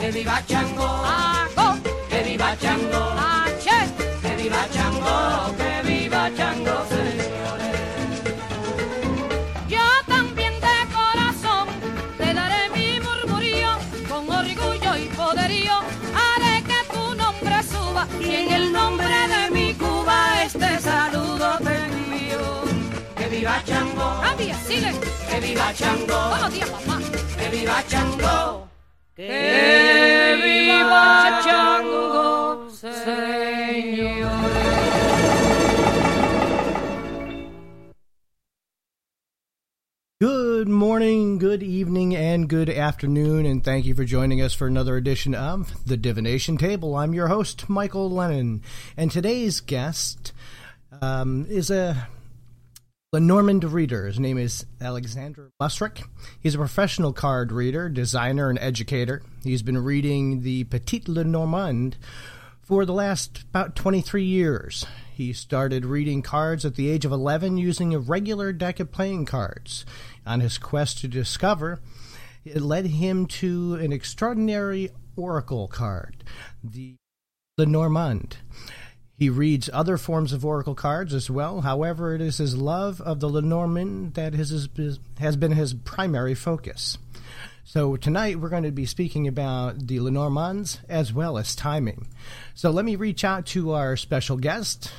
Que viva Chango. Hago, Que viva Chango. H, Que viva Chango. Que viva Chango, señores. yo también de corazón te daré mi murmurío, con orgullo y poderío, haré que tu nombre suba, y en el nombre de mi Cuba este saludo te envío. Que viva Chango. Cambia, sigue. Que viva Chango. Buenos días, papá. Que viva Chango. Good morning, good evening, and good afternoon, and thank you for joining us for another edition of The Divination Table. I'm your host, Michael Lennon, and today's guest um, is a Lenormand reader. His name is Alexander Musruck. He's a professional card reader, designer, and educator. He's been reading the Petit Lenormand for the last about 23 years. He started reading cards at the age of 11 using a regular deck of playing cards. On his quest to discover, it led him to an extraordinary oracle card, the Lenormand. He reads other forms of oracle cards as well. However, it is his love of the Lenormand that his, has been his primary focus. So tonight we're going to be speaking about the Lenormands as well as timing. So let me reach out to our special guest.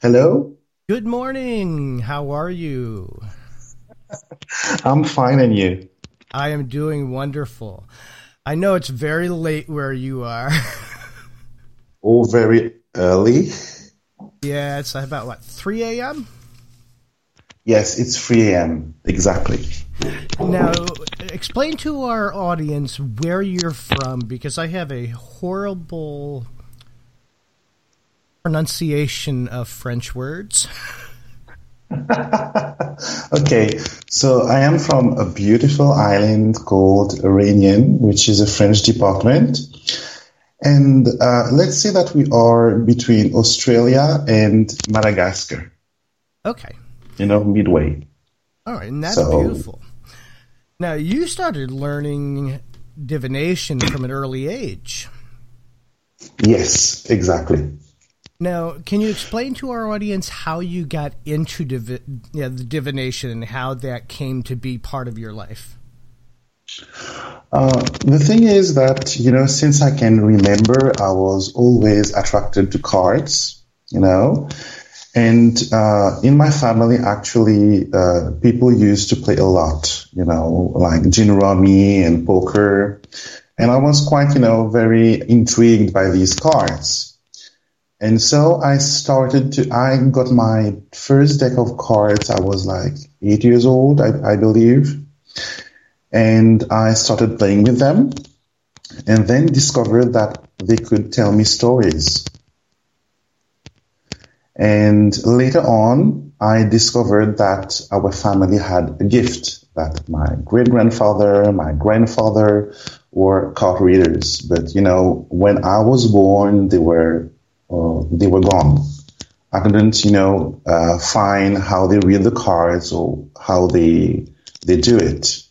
Hello, Good morning. How are you? I'm fine, and you? I am doing wonderful. I know it's very late where you are. Oh, very early. yeah, it's about what 3 a.m. Yes, it's 3 a.m. exactly. Now, explain to our audience where you're from because I have a horrible pronunciation of French words. Okay, so I am from a beautiful island called Réunion, which is a French department. And uh, let's say that we are between Australia and Madagascar, Okay. you know, midway. All right, and that's So- beautiful. Now, you started learning divination from an early age. Yes, exactly. Now, can you explain to our audience how you got into divi- yeah, the divination and how that came to be part of your life? Uh, the thing is that, you know, since I can remember, I was always attracted to cards, you know. And uh, in my family, actually, uh, people used to play a lot, you know, like gin rummy and poker. And I was quite, you know, very intrigued by these cards. And so I started to, I got my first deck of cards. I was like eight years old, I, I believe and I started playing with them and then discovered that they could tell me stories. And later on, I discovered that our family had a gift that my great grandfather, my grandfather were card readers, but you know, when I was born, they were they were gone. I couldn't, you know, uh, find how they read the cards or how they they do it.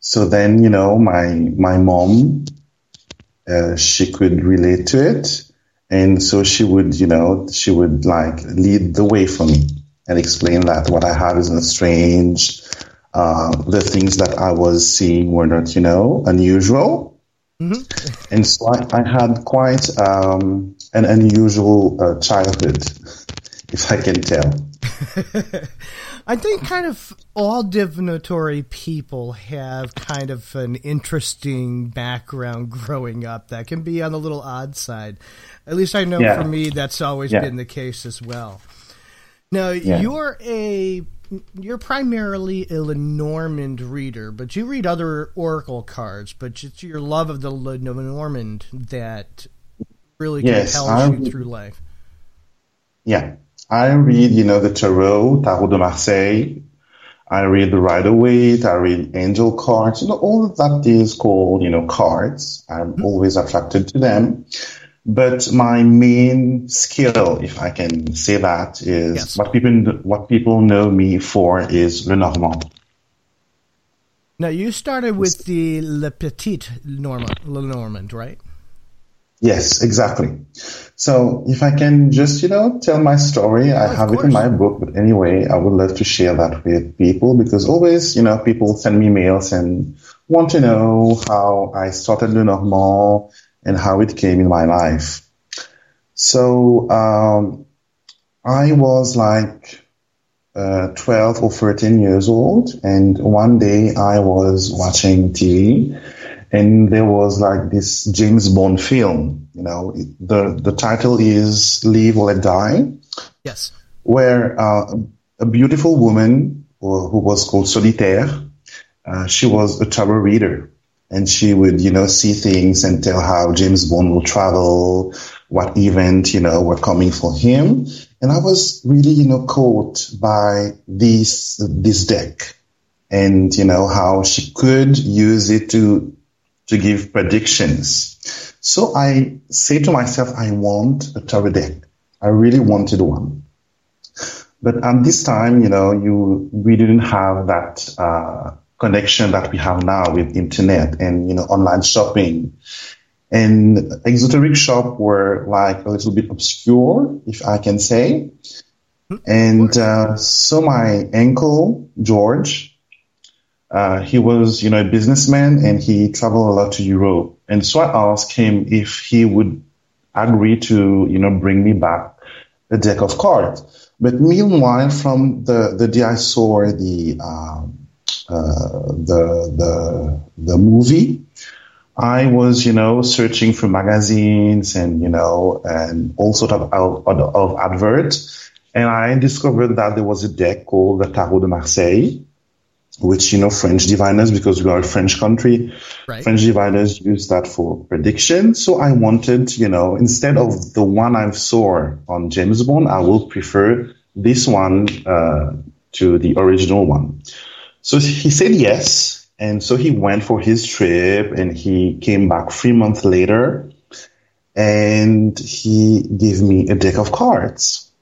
So then, you know, my my mom, uh, she could relate to it, and so she would, you know, she would like lead the way for me and explain that what I had isn't strange. Uh, the things that I was seeing were not, you know, unusual. Mm-hmm. And so I, I had quite um, an unusual uh, childhood, if I can tell. I think kind of all divinatory people have kind of an interesting background growing up that can be on the little odd side. At least I know yeah. for me that's always yeah. been the case as well. Now yeah. you're a you're primarily a Lenormand reader, but you read other oracle cards. But it's your love of the Lenormand that really yes, compels you through life. Yeah, I read, you know, the Tarot, Tarot de Marseille. I read the Rider Waite. I read angel cards. You know, all of that is called, you know, cards. I'm mm-hmm. always attracted to them. But my main skill, if I can say that, is yes. what people what people know me for is Lenormand. Now you started with the Le Petit Normand, Lenormand, right? Yes, exactly. So if I can just, you know, tell my story, I have it in my book, but anyway, I would love to share that with people because always, you know, people send me mails and want to know how I started Lenormand and how it came in my life. So, um, I was like, uh, 12 or 13 years old and one day I was watching TV and there was like this James Bond film. You know, the the title is Live or Let Die. Yes. Where uh, a beautiful woman who was called Solitaire, uh, she was a travel reader, and she would you know see things and tell how James Bond will travel, what event you know were coming for him, and I was really you know caught by this this deck and you know how she could use it to to give predictions. So I say to myself, I want a tarot deck. I really wanted one. But at this time, you know, you we didn't have that uh, connection that we have now with internet and you know online shopping. And esoteric shop were like a little bit obscure, if I can say. And uh, so my uncle George, uh, he was, you know, a businessman and he traveled a lot to Europe. And so I asked him if he would agree to, you know, bring me back a deck of cards. But meanwhile, from the, the day I saw the, um, the, the, the movie, I was, you know, searching for magazines and, you know, and all sort of, of, of adverts. And I discovered that there was a deck called the Tarot de Marseille which you know French diviners because we are a French country. Right. French diviners use that for prediction. So I wanted, you know, instead of the one I saw on James Bond, I will prefer this one uh, to the original one. So he said yes, and so he went for his trip, and he came back three months later, and he gave me a deck of cards.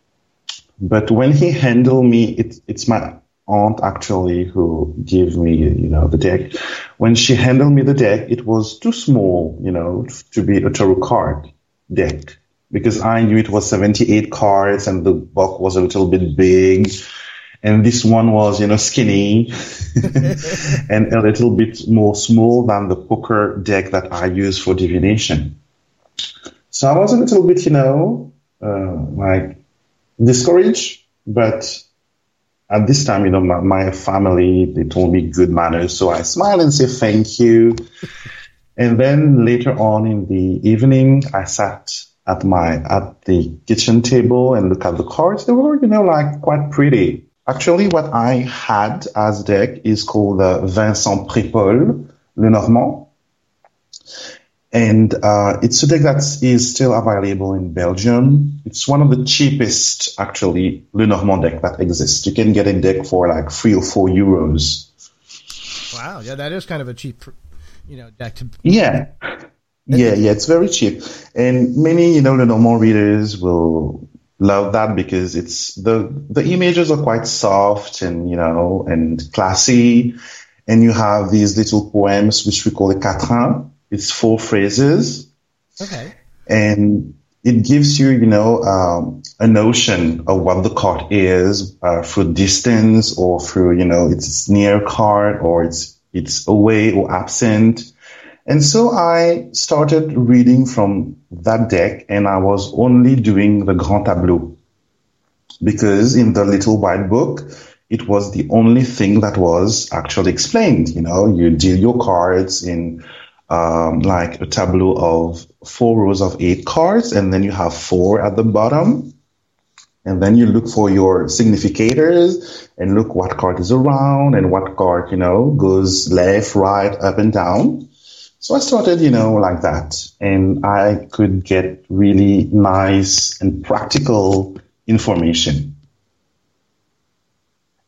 But when he handled me, it, it's my aunt actually who gave me, you know, the deck. When she handled me the deck, it was too small, you know, to be a tarot card deck because I knew it was 78 cards and the book was a little bit big. And this one was, you know, skinny and a little bit more small than the poker deck that I use for divination. So I was a little bit, you know, uh, like discouraged, but at this time, you know, my, my, family, they told me good manners. So I smile and say thank you. and then later on in the evening, I sat at my, at the kitchen table and look at the cards. They were, you know, like quite pretty. Actually, what I had as deck is called the Vincent Prépol Lenormand. And uh, it's a deck that is still available in Belgium. It's one of the cheapest, actually, Lenormand deck that exists. You can get a deck for like three or four euros. Wow, yeah, that is kind of a cheap you know, deck to. Yeah. Yeah, yeah, it's very cheap. And many, you know, Lenormand readers will love that because it's the the images are quite soft and you know and classy. And you have these little poems which we call a quatrain it's four phrases. Okay. and it gives you you know um, a notion of what the card is uh, through distance or through you know it's near card or it's it's away or absent. And so I started reading from that deck and I was only doing the Grand Tableau because in the little white book, it was the only thing that was actually explained. You know, you deal your cards in um, like a tableau of four rows of eight cards, and then you have four at the bottom. And then you look for your significators and look what card is around and what card, you know, goes left, right, up and down. So I started, you know, like that. And I could get really nice and practical information.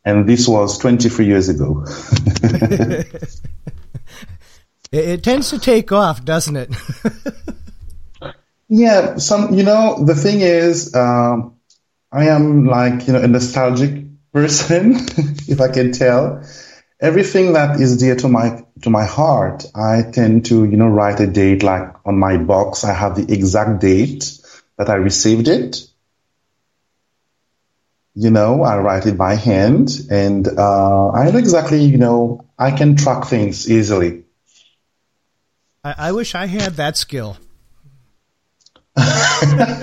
And this was 23 years ago. It, it tends to take off, doesn't it? yeah, some, you know, the thing is, um, I am like, you know, a nostalgic person, if I can tell. Everything that is dear to my to my heart, I tend to, you know, write a date like on my box. I have the exact date that I received it. You know, I write it by hand, and uh, I know exactly, you know, I can track things easily. I, I wish I had that skill. I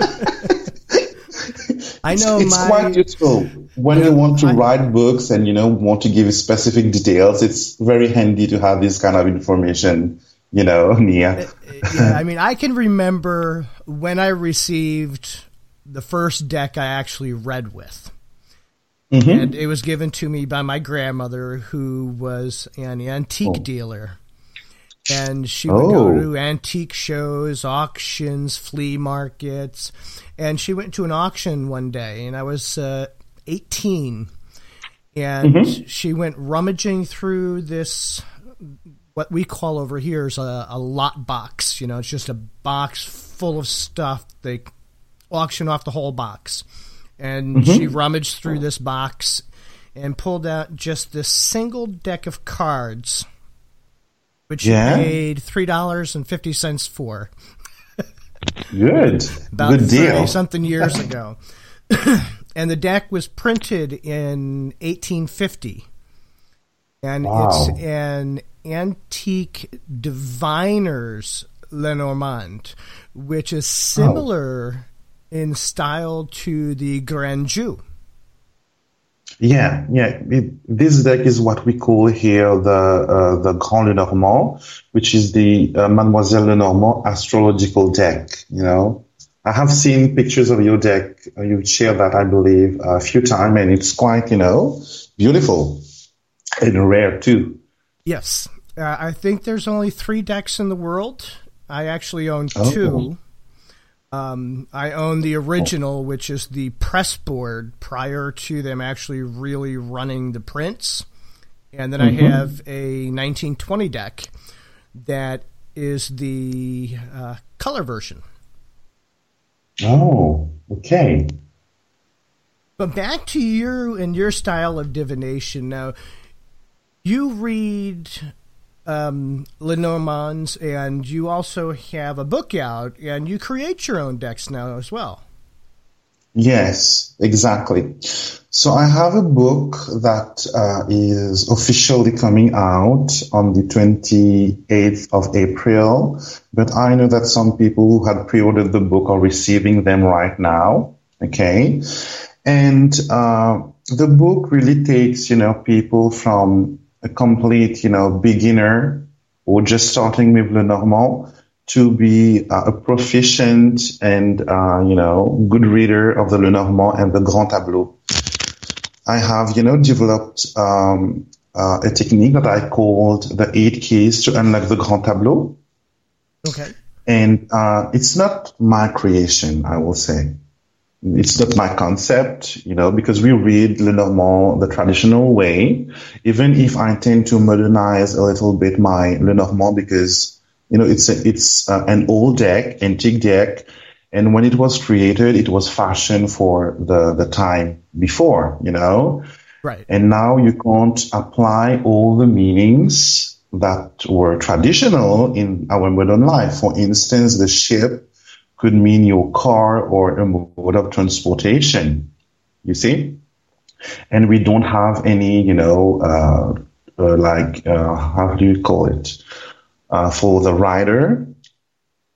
know it's my quite useful when Yeah, you want to I- write books and you know want to give specific details. It's very handy to have this kind of information, you know, near. Eh, eh, yeah, I mean, I can remember when I received the first deck I actually read with. Mm-hmm. And it was given to me by my grandmother, who was an antique oh. dealer. And she would go Oh. to antique shows, auctions, flea markets. And she went to an auction one day, and I was uh, 18. And mm-hmm. she went rummaging through this what we call over here is a, a lot box. You know, it's just a box full of stuff. They auction off the whole box. And mm-hmm. she rummaged through this box and pulled out just this single deck of cards, which Yeah. she paid $3.50 for Good, about good deal. something years ago. and the deck was printed in 1850. And Wow. it's an antique diviner's Lenormand, which is similar in style to the Grand Jeu. Yeah, yeah. It, this deck is what we call here the uh, the Grand Lenormand, which is the uh, Mademoiselle Lenormand astrological deck. You know, I have seen pictures of your deck. You've shared that, I believe, a few times, and it's quite, you know, beautiful and rare too. Yes. Uh, I think there's only three decks in the world. I actually own Oh. two. Um, I own the original, which is the press board prior to them actually really running the prints. And then I have a 1920 deck that is the uh, color version. Oh, okay. But back to you and your style of divination. Now, you read um, Lenormands, and you also have a book out, and you create your own decks now as well. Yes, exactly. So I have a book that uh, is officially coming out on the 28th of April, but I know that some people who had pre-ordered the book are receiving them right now. Okay. And uh, the book really takes, you know, people from a complete, you know, beginner or just starting with Lenormand to be uh, a proficient and, uh, you know, good reader of the Lenormand and the Grand Tableau. I have, you know, developed um, uh, a technique that I called the eight keys to unlock the Grand Tableau. Okay. And uh, it's not my creation, I will say. it's not my concept, you know, because we read Lenormand the traditional way, even if I tend to modernize a little bit my Lenormand because, you know, it's a, it's uh, an old deck, antique deck. And when it was created, it was fashioned for the, the time before, you know? Right. And now you can't apply all the meanings that were traditional in our modern life. For instance, the ship could mean your car or a mode of transportation. You see? And we don't have any, you know, uh, uh, like, uh, how do you call it? Uh, for the rider,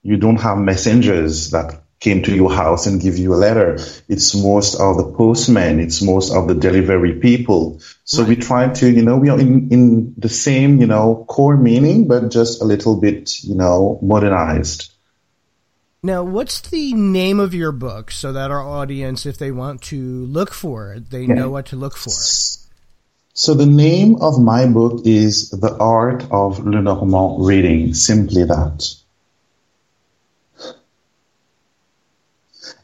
you don't have messengers that came to your house and give you a letter. It's most of the postmen. It's most of the delivery people. So right. we try to, you know, we are in, in the same, you know, core meaning, but just a little bit, you know, modernized. Now, what's the name of your book so that our audience, if they want to look for it, they yeah. know what to look for? So the name of my book is The Art of Lenormand Reading, simply that.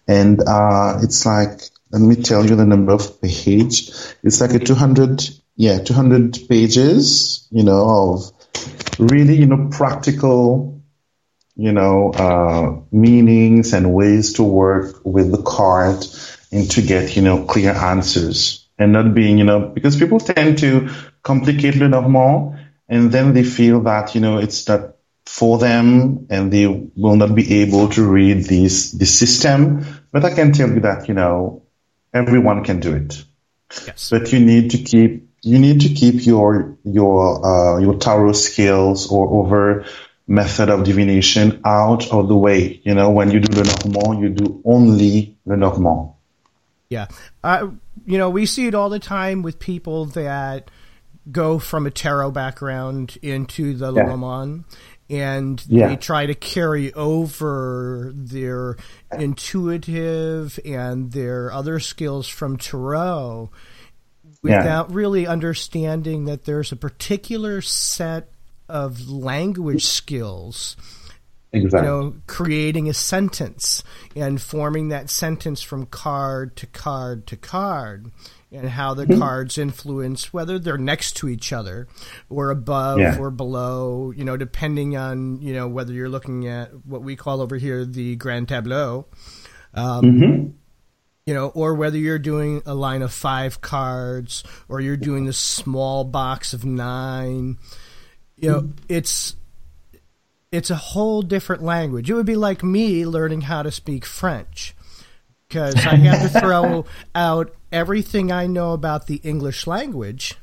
And uh, it's like, let me tell you the number of page. It's like a 200, yeah, 200 pages, you know, of really, you know, practical you know, uh, meanings and ways to work with the card and to get, you know, clear answers and not being, you know, because people tend to complicate Lenormand and then they feel that, you know, it's not for them and they will not be able to read this, this system. But I can tell you that, you know, everyone can do it. Yes. But you need to keep, you need to keep your, your, uh, your tarot skills or over method of divination out of the way. You know, when you do Lenormand, you do only Lenormand. Yeah. Uh, you know, we see it all the time with people that go from a tarot background into the yeah. And yeah. they try to carry over their intuitive and their other skills from tarot without yeah. really understanding that there's a particular set of language skills. Exactly. You know, creating a sentence and forming that sentence from card to card to card, and how the mm-hmm. cards influence whether they're next to each other or above yeah. or below, you know, depending on, you know, whether you're looking at what we call over here the grand tableau. Um, mm-hmm you know, or whether you're doing a line of five cards or you're doing the small box of nine you know, it's it's a whole different language. It would be like me learning how to speak French because I have to throw out everything I know about the English language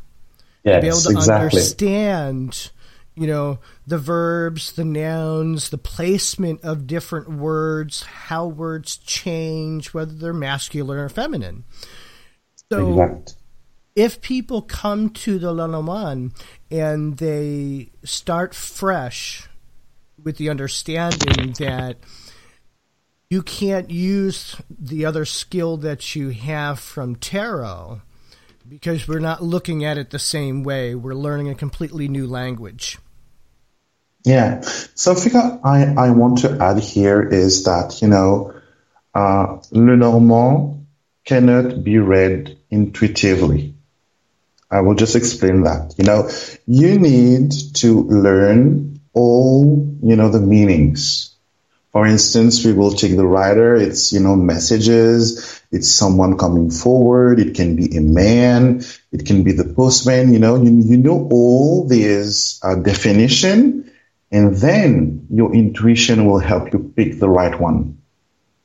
yes, to be able to exactly. understand, you know, the verbs, the nouns, the placement of different words, how words change, whether they're masculine or feminine. So if people come to the Lenormand and they start fresh with the understanding that you can't use the other skill that you have from tarot because we're not looking at it the same way. We're learning a completely new language. Yeah. Something I, I want to add here is that, you know, uh, Lenormand cannot be read intuitively. I will just explain that. You know, you need to learn all, you know, the meanings. For instance, we will take the rider. It's, you know, messages. It's someone coming forward. It can be a man. It can be the postman. You know, you, you know all these uh, definition and then your intuition will help you pick the right one.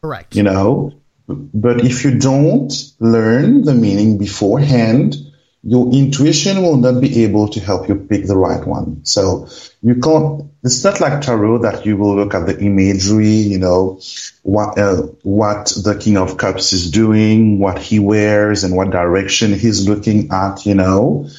Correct. You know, but if you don't learn the meaning beforehand, your intuition will not be able to help you pick the right one. So you can't, it's not like tarot that you will look at the imagery, you know, what, uh, what the King of Cups is doing, what he wears and what direction he's looking at, you know.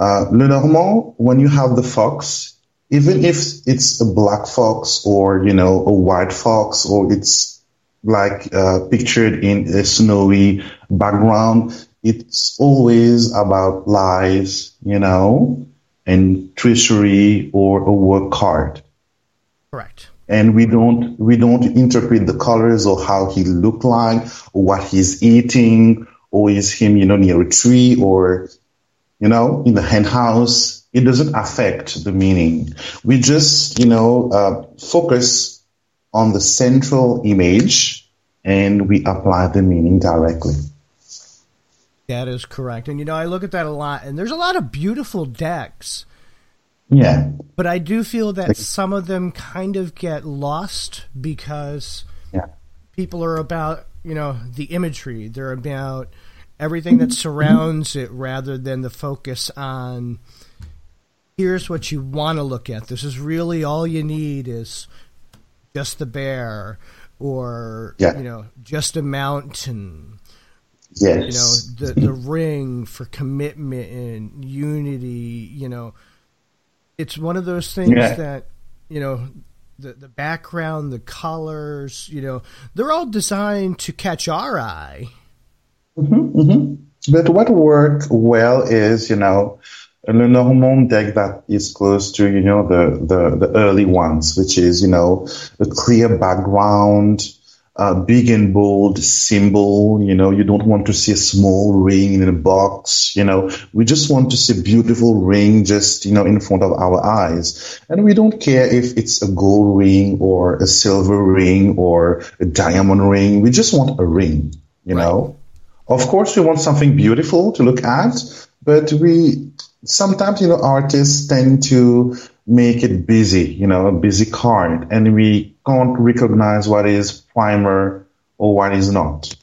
Uh, Lenormand, when you have the fox, even if it's a black fox or, you know, a white fox or it's like, uh, pictured in a snowy background, it's always about lies, you know, and treachery or a work hard. Correct. and we don't we don't interpret the colors or how he looked like or what he's eating or is him you know near a tree or you know in the hen house it doesn't affect the meaning we just you know uh, focus on the central image and we apply the meaning directly that is correct and you know i look at that a lot and there's a lot of beautiful decks yeah. But I do feel that some of them kind of get lost because yeah. people are about, you know, the imagery. They're about everything that surrounds it rather than the focus on here's what you want to look at. This is really all you need is just the bear or yeah. you know, just a mountain. Yes. You know, the the ring for commitment and unity, you know, it's one of those things yeah. that you know the the background, the colors, you know, they're all designed to catch our eye. Mm-hmm, mm-hmm. But what works well is, you know, a Lenormand deck that is close to, you know, the, the, the early ones, which is, you know, a clear background, uh, big and bold symbol. You know, you don't want to see a small ring in a box. You know, we just want to see a beautiful ring just, you know, in front of our eyes. And we don't care if it's a gold ring or a silver ring or a diamond ring. We just want a ring, you right. know. Of course, we want something beautiful to look at, but we sometimes, you know, artists tend to make it busy, you know, a busy card, and we can't recognize what is primer or what is not.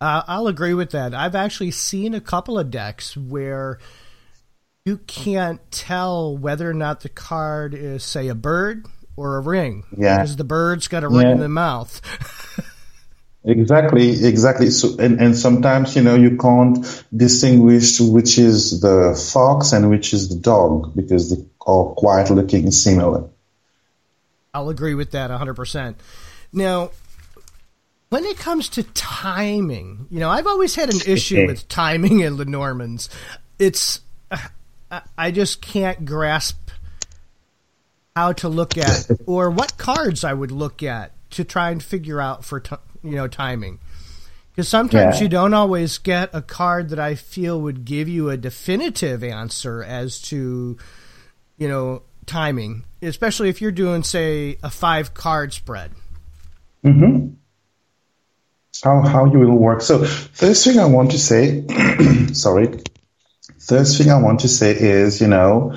Uh, I'll agree with that. I've actually seen a couple of decks where you can't tell whether or not the card is, say, a bird or a ring. Yeah. Because the bird's got a ring yeah. in the mouth. Exactly, exactly. So, and, and sometimes, you know, you can't distinguish which is the fox and which is the dog because they are quite looking similar. I'll agree with that 100%. Now, when it comes to timing, you know, I've always had an issue with timing in Lenormands. It's, I just can't grasp how to look at or what cards I would look at to try and figure out for t- you know timing because sometimes yeah. you don't always get a card that I feel would give you a definitive answer as to you know timing, especially if you're doing say a five card spread. Mm-hmm. How how you will work? So first thing I want to say, sorry, first thing I want to say is you know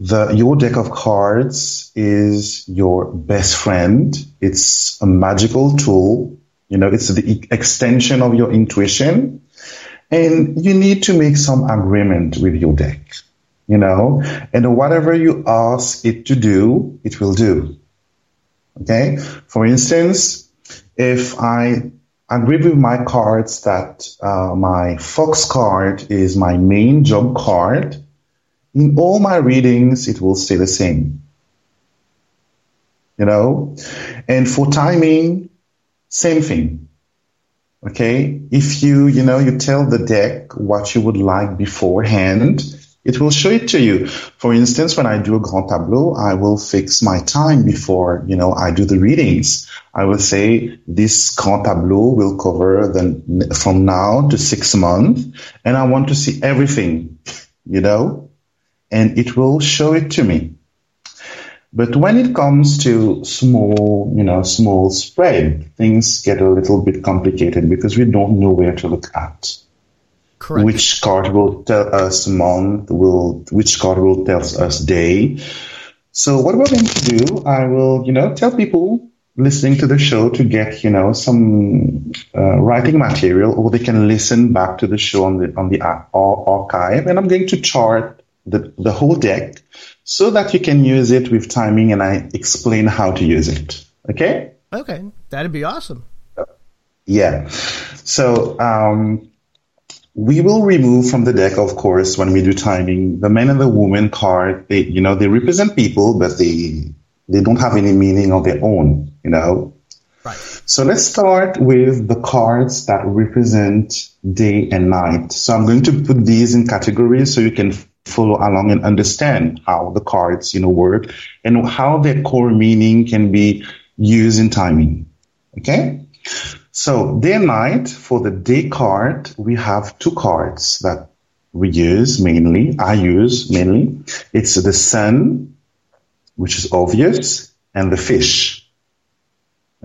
the your deck of cards is your best friend. It's a magical tool. You know, it's the extension of your intuition. And you need to make some agreement with your deck. You know, and whatever you ask it to do, it will do. Okay. For instance, if I agree with my cards that uh, my Fox card is my main job card, in all my readings, it will stay the same. You know? And for timing, same thing. Okay? If you, you know, you tell the deck what you would like beforehand, it will show it to you. For instance, when I do a grand tableau, I will fix my time before, you know, I do the readings. I will say this grand tableau will cover the, from now to six months and I want to see everything, you know? And it will show it to me. But when it comes to small, you know, small spread, things get a little bit complicated because we don't know where to look at. Correct. Which card will tell us month, will which card will tell us day. So what we're going to do, I will, you know, tell people listening to the show to get, you know, some uh, writing material, or they can listen back to the show on the on the archive, and I'm going to chart the, the whole deck so that you can use it with timing and I explain how to use it. Okay? Okay. That'd be awesome. Yeah. So, um, we will remove from the deck, of course, when we do timing, the men and the woman card. They, you know, they represent people, but they, they don't have any meaning of their own, you know? Right. So let's start with the cards that represent day and night. So I'm going to put these in categories so you can follow along and understand how the cards, you know, work and how their core meaning can be used in timing. Okay? So day and night for the day card, we have two cards that we use mainly. I use mainly. It's the sun, which is obvious, and the fish.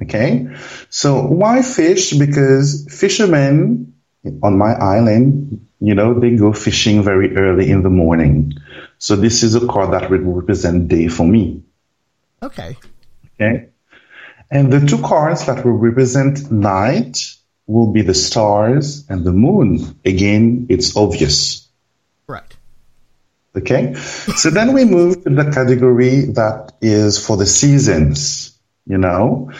Okay. So why fish? Because fishermen on my island, you know, they go fishing very early in the morning. So this is a card that will represent day for me. Okay. Okay. And the two cards that will represent night will be the stars and the moon. Again, it's obvious. Right. Okay. So then we move to the category that is for the seasons, you know,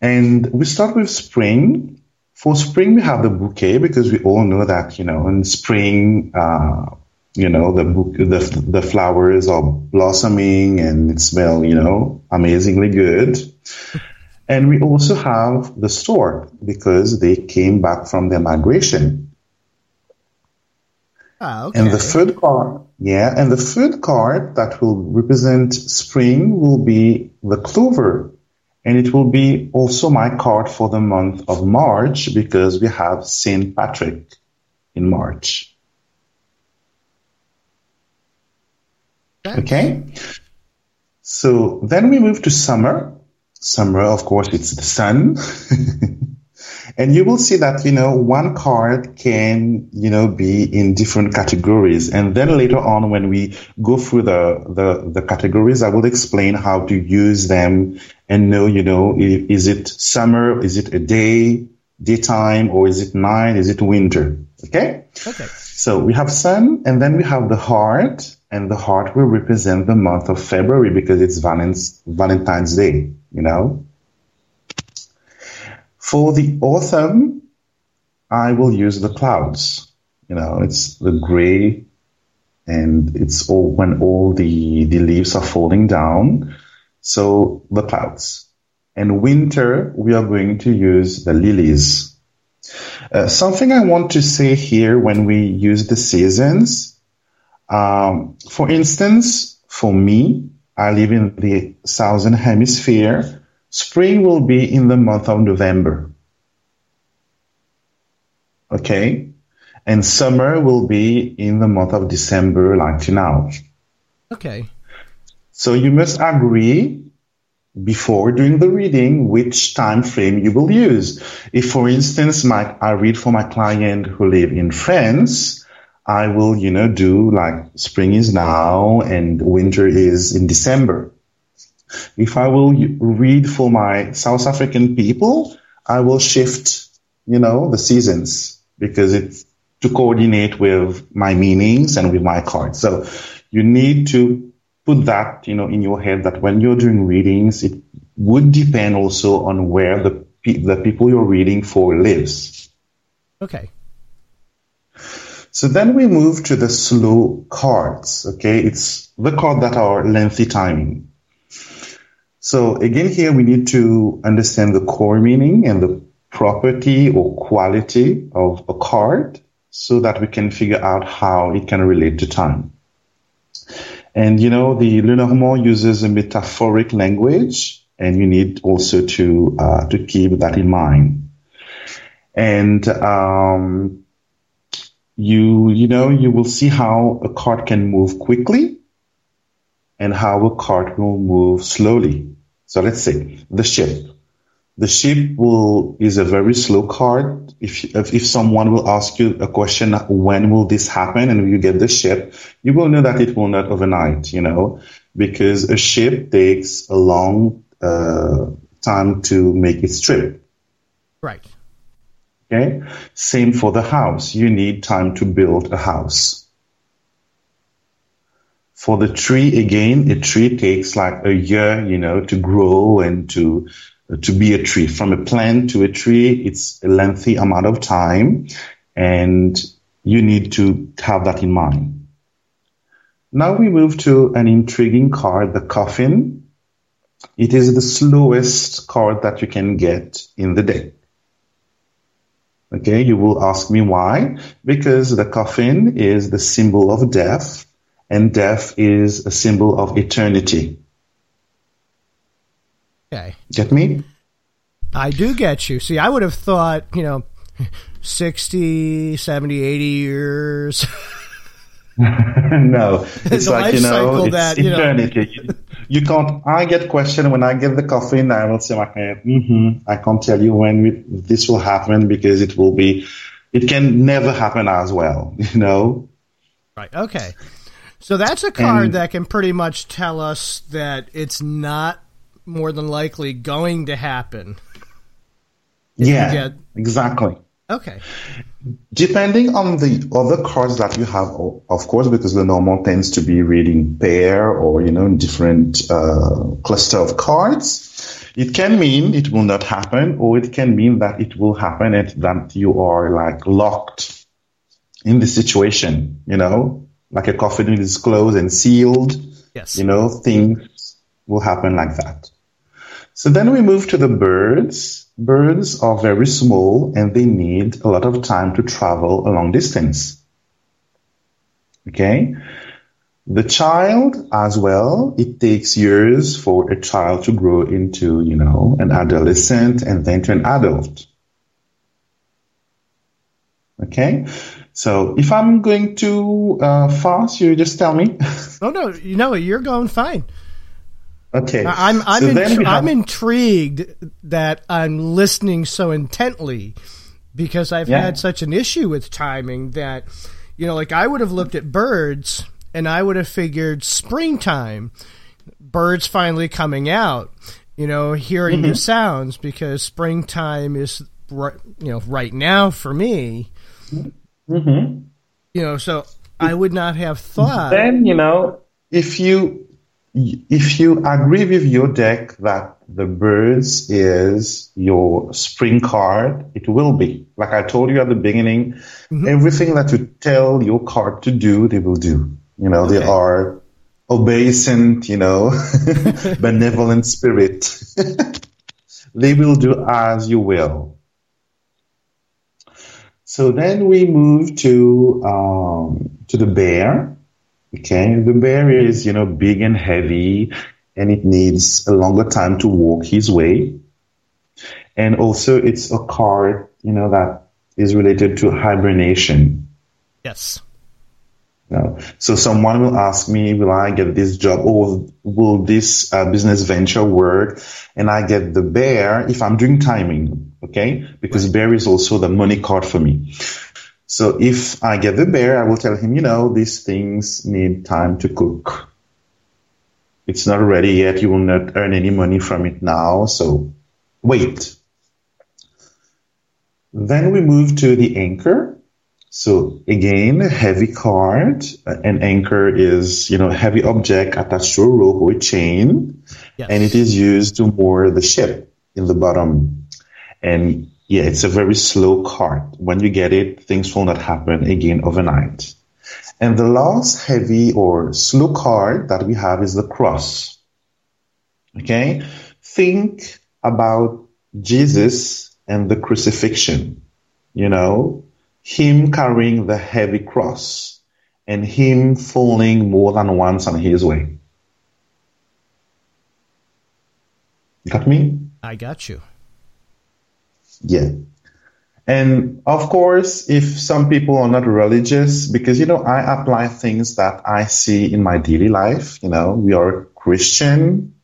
and we start with spring. For spring, we have the bouquet because we all know that, you know, in spring, uh, you know, the book, the, the flowers are blossoming and it smell, you know, amazingly good. And we also have the stork because they came back from their migration. Ah, okay. And the third card, yeah, and the third card that will represent spring will be the clover. And it will be also my card for the month of March because we have St. Patrick in March. Okay. So then we move to summer. Summer, of course, it's the sun. and you will see that, you know, one card can, you know, be in different categories. And then later on, when we go through the, the, the categories, I will explain how to use them and know, you know, is it summer? Is it a day, daytime, or is it night? Is it winter? Okay. Okay. So we have sun and then we have the heart and the heart will represent the month of February because it's Valentine's, Valentine's Day, you know. For the autumn, I will use the clouds. You know, it's the gray and it's all when all the, the leaves are falling down. So the clouds. And winter, we are going to use the lilies. Uh, something I want to say here when we use the seasons, um, for instance, for me, I live in the southern hemisphere. Spring will be in the month of November. Okay. And summer will be in the month of December, like now. Okay. So you must agree before doing the reading which time frame you will use. If, for instance, my, I read for my client who live in France, I will, you know, do like spring is now and winter is in December. If I will read for my South African people, I will shift, you know, the seasons because it's to coordinate with my meanings and with my cards. So you need to put that, you know, in your head that when you're doing readings, it would depend also on where the pe- the people you're reading for lives. Okay. So then we move to the slow cards. Okay, it's the card that are lengthy timing. So again, here we need to understand the core meaning and the property or quality of a card so that we can figure out how it can relate to time. And you know, the Lenormand uses a metaphoric language, and you need also to uh, to keep that in mind. And um, you you know you will see how a card can move quickly, and how a card will move slowly. So let's say the ship. The ship will is a very slow card. If, if if someone will ask you a question, when will this happen, and you get the ship, you will know that it will not overnight. You know, because a ship takes a long uh, time to make its trip. Right. Okay. Same for the house. You need time to build a house. For the tree, again, a tree takes like a year, you know, to grow and to to be a tree. From a plant to a tree, it's a lengthy amount of time, and you need to have that in mind. Now we move to an intriguing card, the coffin. It is the slowest card that you can get in the deck. Okay, you will ask me why? Because the coffin is the symbol of death and death is a symbol of eternity. Okay. Get me? I do get you. See, I would have thought, you know, 60, 70, 80 years. no, it's The like life you know, cycle it's that, you know- eternity. You, you can't. I get questioned when I get the coffin, and I will say, like, mm-hmm, I can't tell you when we, this will happen because it will be. It can never happen as well, you know. Right. Okay. So that's a card And- that can pretty much tell us that it's not more than likely going to happen. Yeah, get- exactly. Okay. Depending on the other cards that you have, of course, because the Lenormand tends to be reading pair or, you know, different uh, cluster of cards, it can mean it will not happen or it can mean that it will happen and that you are like locked in the situation, you know, like a coffin is closed and sealed, Yes. you know, things will happen like that. So then we move to the birds. Birds are very small and they need a lot of time to travel a long distance. Okay? The child as well, it takes years for a child to grow into, you know, an adolescent and then to an adult. Okay? So if I'm going too uh, fast, you just tell me. Oh no, know you're going fine. Okay. I'm I'm So then intri- we have- I'm intrigued that I'm listening so intently because I've Yeah. had such an issue with timing that you know like I would have looked at birds and I would have figured springtime birds finally coming out you know hearing Mm-hmm. the sounds because springtime is right you know right now for me Mm-hmm. you know so I would not have thought then you know if you if you agree with your deck that the birds is your spring card it will be. Like i told you at the beginning everything that you tell your card to do they will do. You know they are obeisant you know benevolent spirit. They will do as you will. So then we move to um, to the bear. Okay, the bear is you know big and heavy, and it needs a longer time to walk his way. And also, it's a card you know that is related to hibernation. yes know, so someone will ask me, will I get this job or will this uh, business venture work? And I get the bear if I'm doing timing, okay? Because bear is also the money card for me. So if I get the bear, I will tell him, you know, these things need time to cook. It's not ready yet. You will not earn any money from it now. So wait. Then we move to the anchor. So again, a heavy card. An anchor is, you know, a heavy object attached to a rope or a chain, yes and it is used to moor the ship in the bottom. And yeah, it's a very slow card. When you get it, things will not happen again overnight. And the last heavy or slow card that we have is the cross. Okay? Think about Jesus and the crucifixion. You know, him carrying the heavy cross and him falling more than once on his way. Got me? I got you Yeah. And of course, if some people are not religious, because, you know, I apply things that I see in my daily life. You know, we are a Christian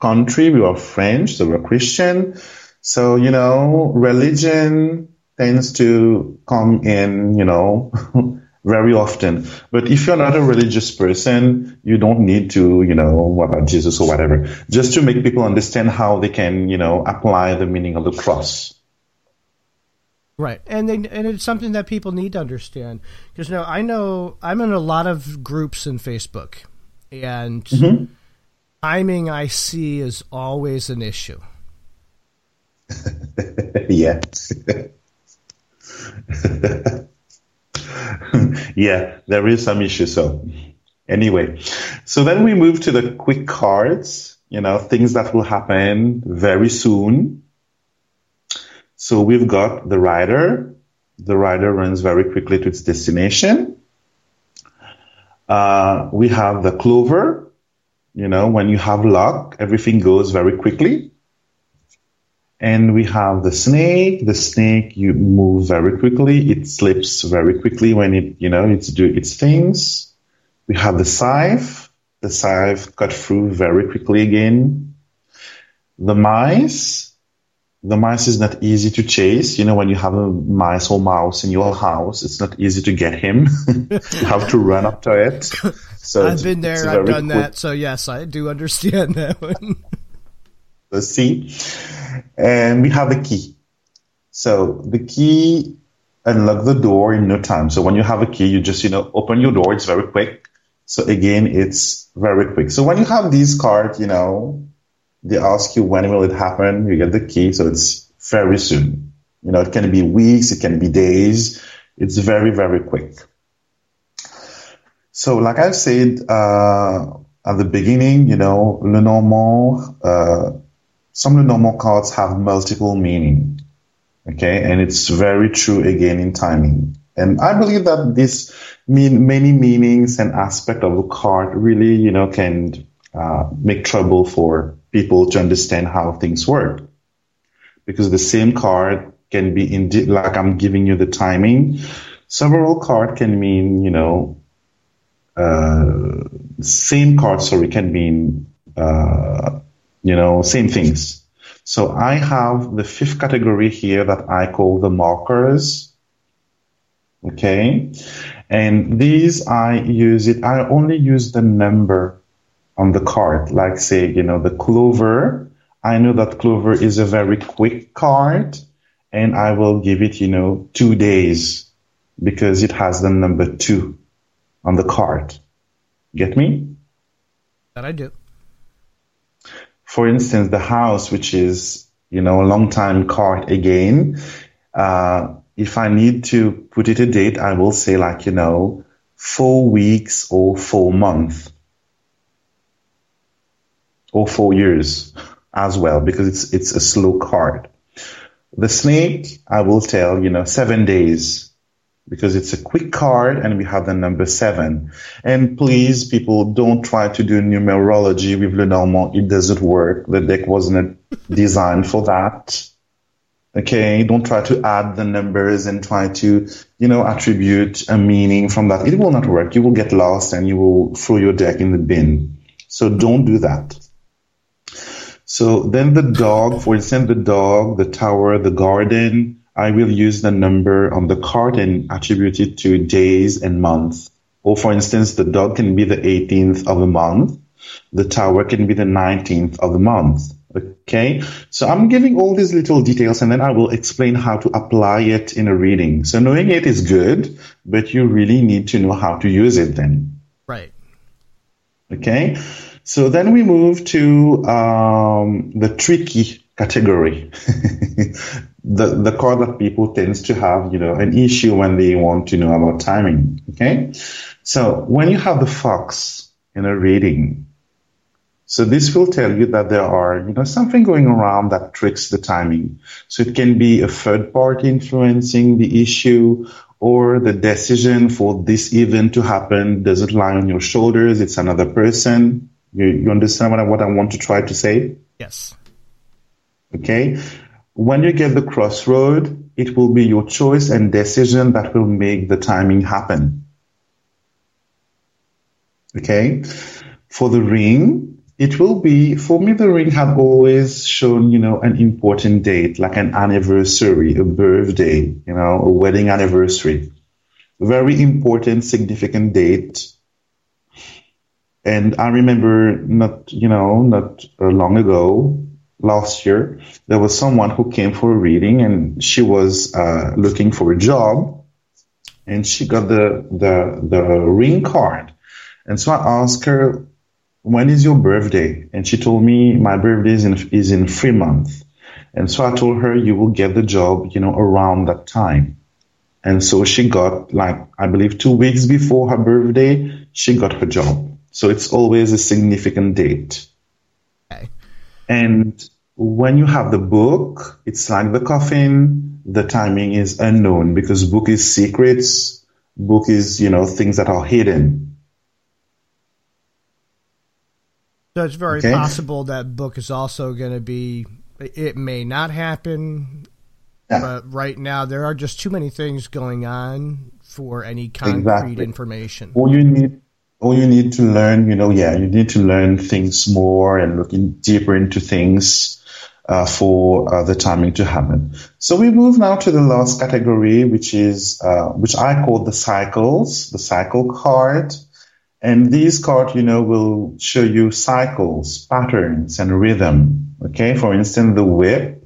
country, we are French, so we're Christian. So, you know, religion tends to come in, you know, very often. But if you're not a religious person, you don't need to, you know, what about Jesus or whatever, just to make people understand how they can, you know, apply the meaning of the cross. Right, and they, and it's something that people need to understand because now I know I'm in a lot of groups in Facebook, and mm-hmm. timing I see is always an issue. yeah. yeah, there is some issue. So, anyway, so then we move to the quick cards, you know, things that will happen very soon. So, we've got the rider. The rider runs very quickly to its destination. Uh, we have the clover. You know, when you have luck, everything goes very quickly. And we have the snake. The snake, you move very quickly. It slips very quickly when it, you know, it's do its things. We have the scythe. The scythe cut through very quickly again. The mice. The mice is not easy to chase. You know, when you have a mice or mouse in your house, it's not easy to get him. you have to run up to it. So I've been there, I've done quick, that. So yes, I do understand that one. Let's see. And we have a key. So the key unlock the door in no time. So when you have a key, you just, you know, open your door. It's very quick. So again, it's very quick. So when you have these cards, you know, they ask you when will it happen. You get the key. So it's very soon. You know, it can be weeks. It can be days. It's very, very quick. So like I said, uh, at the beginning, you know, Lenormand, uh, some Lenormand cards have multiple meaning. Okay. And it's very true again in timing. And I believe that this mean many meanings and aspect of a card really, you know, can uh, make trouble for people to understand how things work. Because the same card can be in, like I'm giving you the timing. Several card can mean, you know, uh, same card, sorry, can mean, uh, you know, same things. So I have the fifth category here that I call the markers. Okay. And these I use it, I only use the number on the card. Like say, you know, the clover. I know that clover is a very quick card and I will give it, you know, two days because it has the number two on the card. Get me? That I do for instance, the house, which is, you know, a long time card again, uh, if I need to put it a date, I will say like, you know, four weeks or four months or four years as well, because it's, it's a slow card. The snake, I will tell, you know, seven days because it's a quick card and we have the number seven. And please, people, don't try to do numerology with Lenormand. It doesn't work. The deck wasn't designed for that. Okay, don't try to add the numbers and try to, you know, attribute a meaning from that. It will not work. You will get lost and you will throw your deck in the bin. So don't do that. So then the dog, for instance, the dog, the tower, the garden, I will use the number on the card and attribute it to days and months. Or for instance, the dog can be the 18th of the month. The tower can be the 19th of the month. Okay. So I'm giving all these little details and then I will explain how to apply it in a reading. So knowing it is good, but you really need to know how to use it then. Right. Okay. So then we move to um, the tricky category. the the card that people tends to have, you know, an issue when they want to know about timing. Okay, so when you have the fox in a reading, so this will tell you that there are, you know, something going around that tricks the timing. So it can be a third party influencing the issue, or the decision for this event to happen doesn't lie on your shoulders. It's another person. You, you understand what I, what I want to try to say? Yes. Okay. When you get the crossroad, it will be your choice and decision that will make the timing happen. Okay. For the ring, it will be, for me, the ring had always shown, you know, an important date, like an anniversary, a birthday, you know, a wedding anniversary. Very important, significant date. And I remember not, you know, not long ago, last year, there was someone who came for a reading and she was uh, looking for a job and she got the, the, the ring card. And so I asked her, when is your birthday? And she told me my birthday is in, is in three months. And so I told her, you will get the job, you know, around that time. And so she got like, I believe two weeks before her birthday, she got her job. So it's always a significant date. Okay. And when you have the book, it's like the coffin. The timing is unknown because book is secrets. Book is, you know, things that are hidden. So it's very Okay. possible that book is also going to be. It may not happen, Yeah. but right now there are just too many things going on for any concrete Exactly. information. all you need all you need to learn you know yeah you need to learn things more and looking deeper into things uh, for uh, the timing to happen. So we move now to the last category which is uh, which i call the cycles the cycle card. And these cards you know will show you cycles patterns and rhythm. Okay? For instance the whip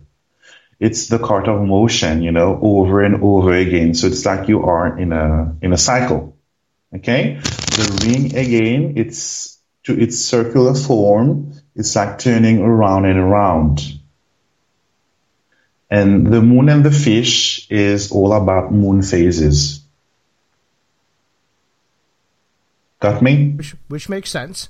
it's the card of motion you know over and over again. So it's like you are in a in a cycle Okay, the ring again, it's to its circular form, it's like turning around and around. And the moon and the fish is all about moon phases. Got me? Which, which makes sense.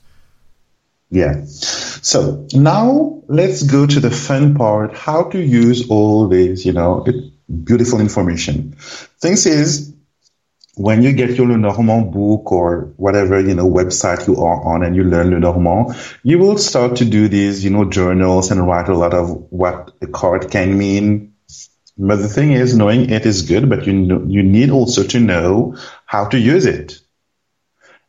Yeah. So now let's go to the fun part, how to use all this, you know, beautiful information. Things is, when you get your Lenormand book or whatever, you know, website you are on and you learn Lenormand, you will start to do these, you know, journals and write a lot of what a card can mean. But the thing is, knowing it is good, but you know, you need also to know how to use it.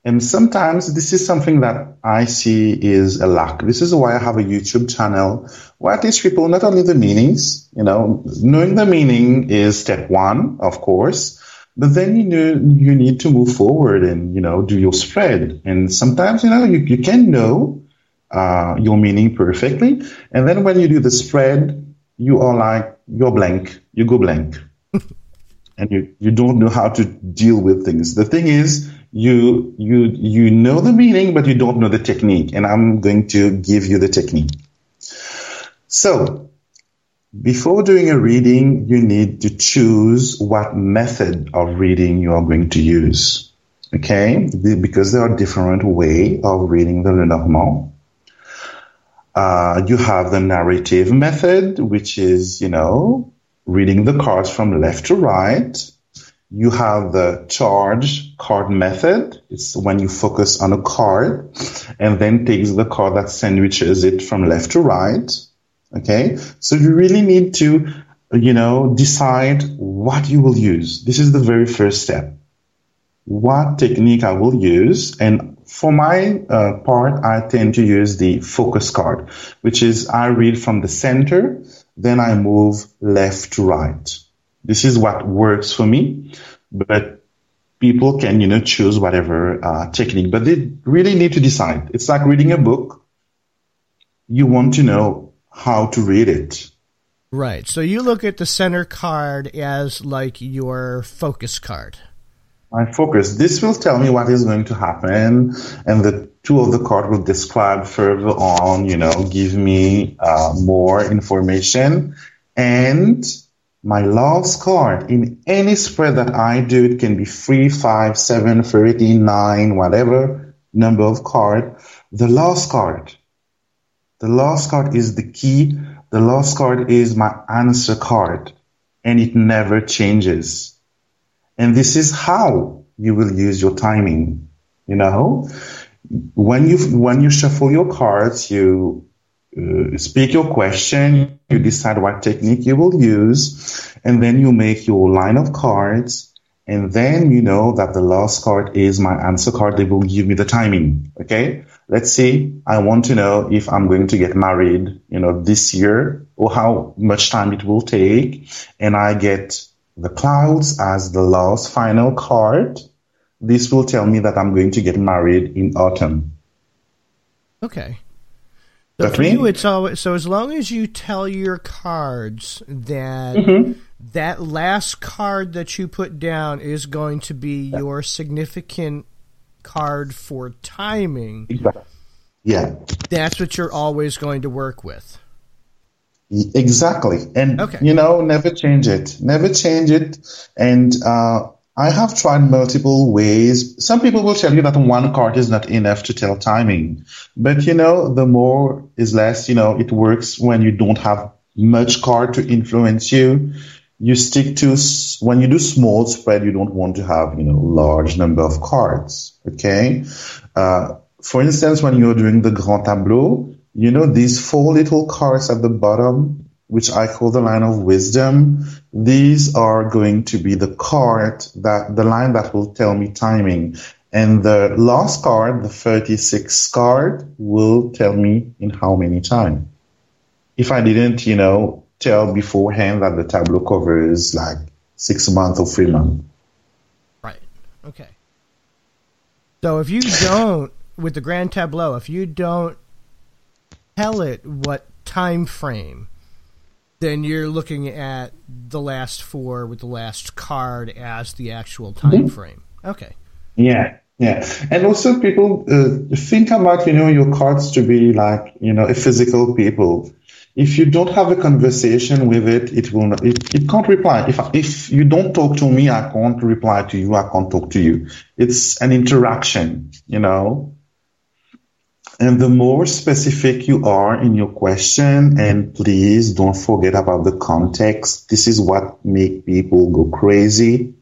And sometimes this is something that I see is a lack. This is why I have a YouTube channel where I teach people not only the meanings, you know, knowing the meaning is step one, of course, but then you know you need to move forward and you know do your spread. And sometimes you know you, you can know uh, your meaning perfectly, and then when you do the spread, you are like you're blank, you go blank and you, you don't know how to deal with things. The thing is, you you you know the meaning, but you don't know the technique, and I'm going to give you the technique. So, before doing a reading, you need to choose what method of reading you are going to use. Okay, because there are different way of reading the Lenormand. Uh, you have the narrative method, which is, you know, reading the cards from left to right. You have the charge card method. It's when you focus on a card and then takes the card that sandwiches it from left to right. Okay. So you really need to, you know, decide what you will use. This is the very first step. What technique I will use. And for my uh, part, I tend to use the focus card, which is I read from the center, then I move left to right. This is what works for me, but people can, you know, choose whatever uh, technique, but they really need to decide. It's like reading a book. You want to know how to read it. Right. So you look at the center card as like your focus card. My focus. This will tell me what is going to happen, and the two of the card will describe further on. You know, give me uh, more information. And my last card in any spread that I do, it can be three, five, seven, thirty, nine, whatever number of card. The last card, the last card is the key. The last card is my answer card, and it never changes. And this is how you will use your timing. You know, when you when you shuffle your cards, you uh, speak your question, you decide what technique you will use, and then you make your line of cards. And then you know that the last card is my answer card. They will give me the timing. Okay. Let's see. I want to know if I'm going to get married, you know, this year or how much time it will take. And I get the clouds as the last final card. This will tell me that I'm going to get married in autumn. Okay. So for you, it's always so as long as you tell your cards that Mm-hmm. that last card that you put down is going to be your significant card for timing, Yeah, that's what you're always going to work with. exactly. And, Okay. you know, never change it. Never change it. And, uh, I have tried multiple ways. Some people will tell you that one card is not enough to tell timing. But, you know, the more is less, you know, it works when you don't have much card to influence you. You stick to, when you do small spread, you don't want to have, you know, large number of cards. Okay. Uh, for instance, when you're doing the Grand Tableau, you know, these four little cards at the bottom, which I call the line of wisdom, these are going to be the card that the line that will tell me timing. And the last card, the 36 card, will tell me in how many time. If I didn't, you know, tell beforehand that the tableau covers like six months or three months. Right. Okay. So if you don't, with the Grand Tableau, if you don't tell it what time frame, then you're looking at the last four with the last card as the actual time mm-hmm. frame. Okay. Yeah. Yeah, and also people uh, think about you know your cards to be like you know a physical people. If you don't have a conversation with it, it will not, it, it can't reply. If if you don't talk to me, I can't reply to you. I can't talk to you. It's an interaction, you know. And the more specific you are in your question, and please don't forget about the context. This is what make people go crazy,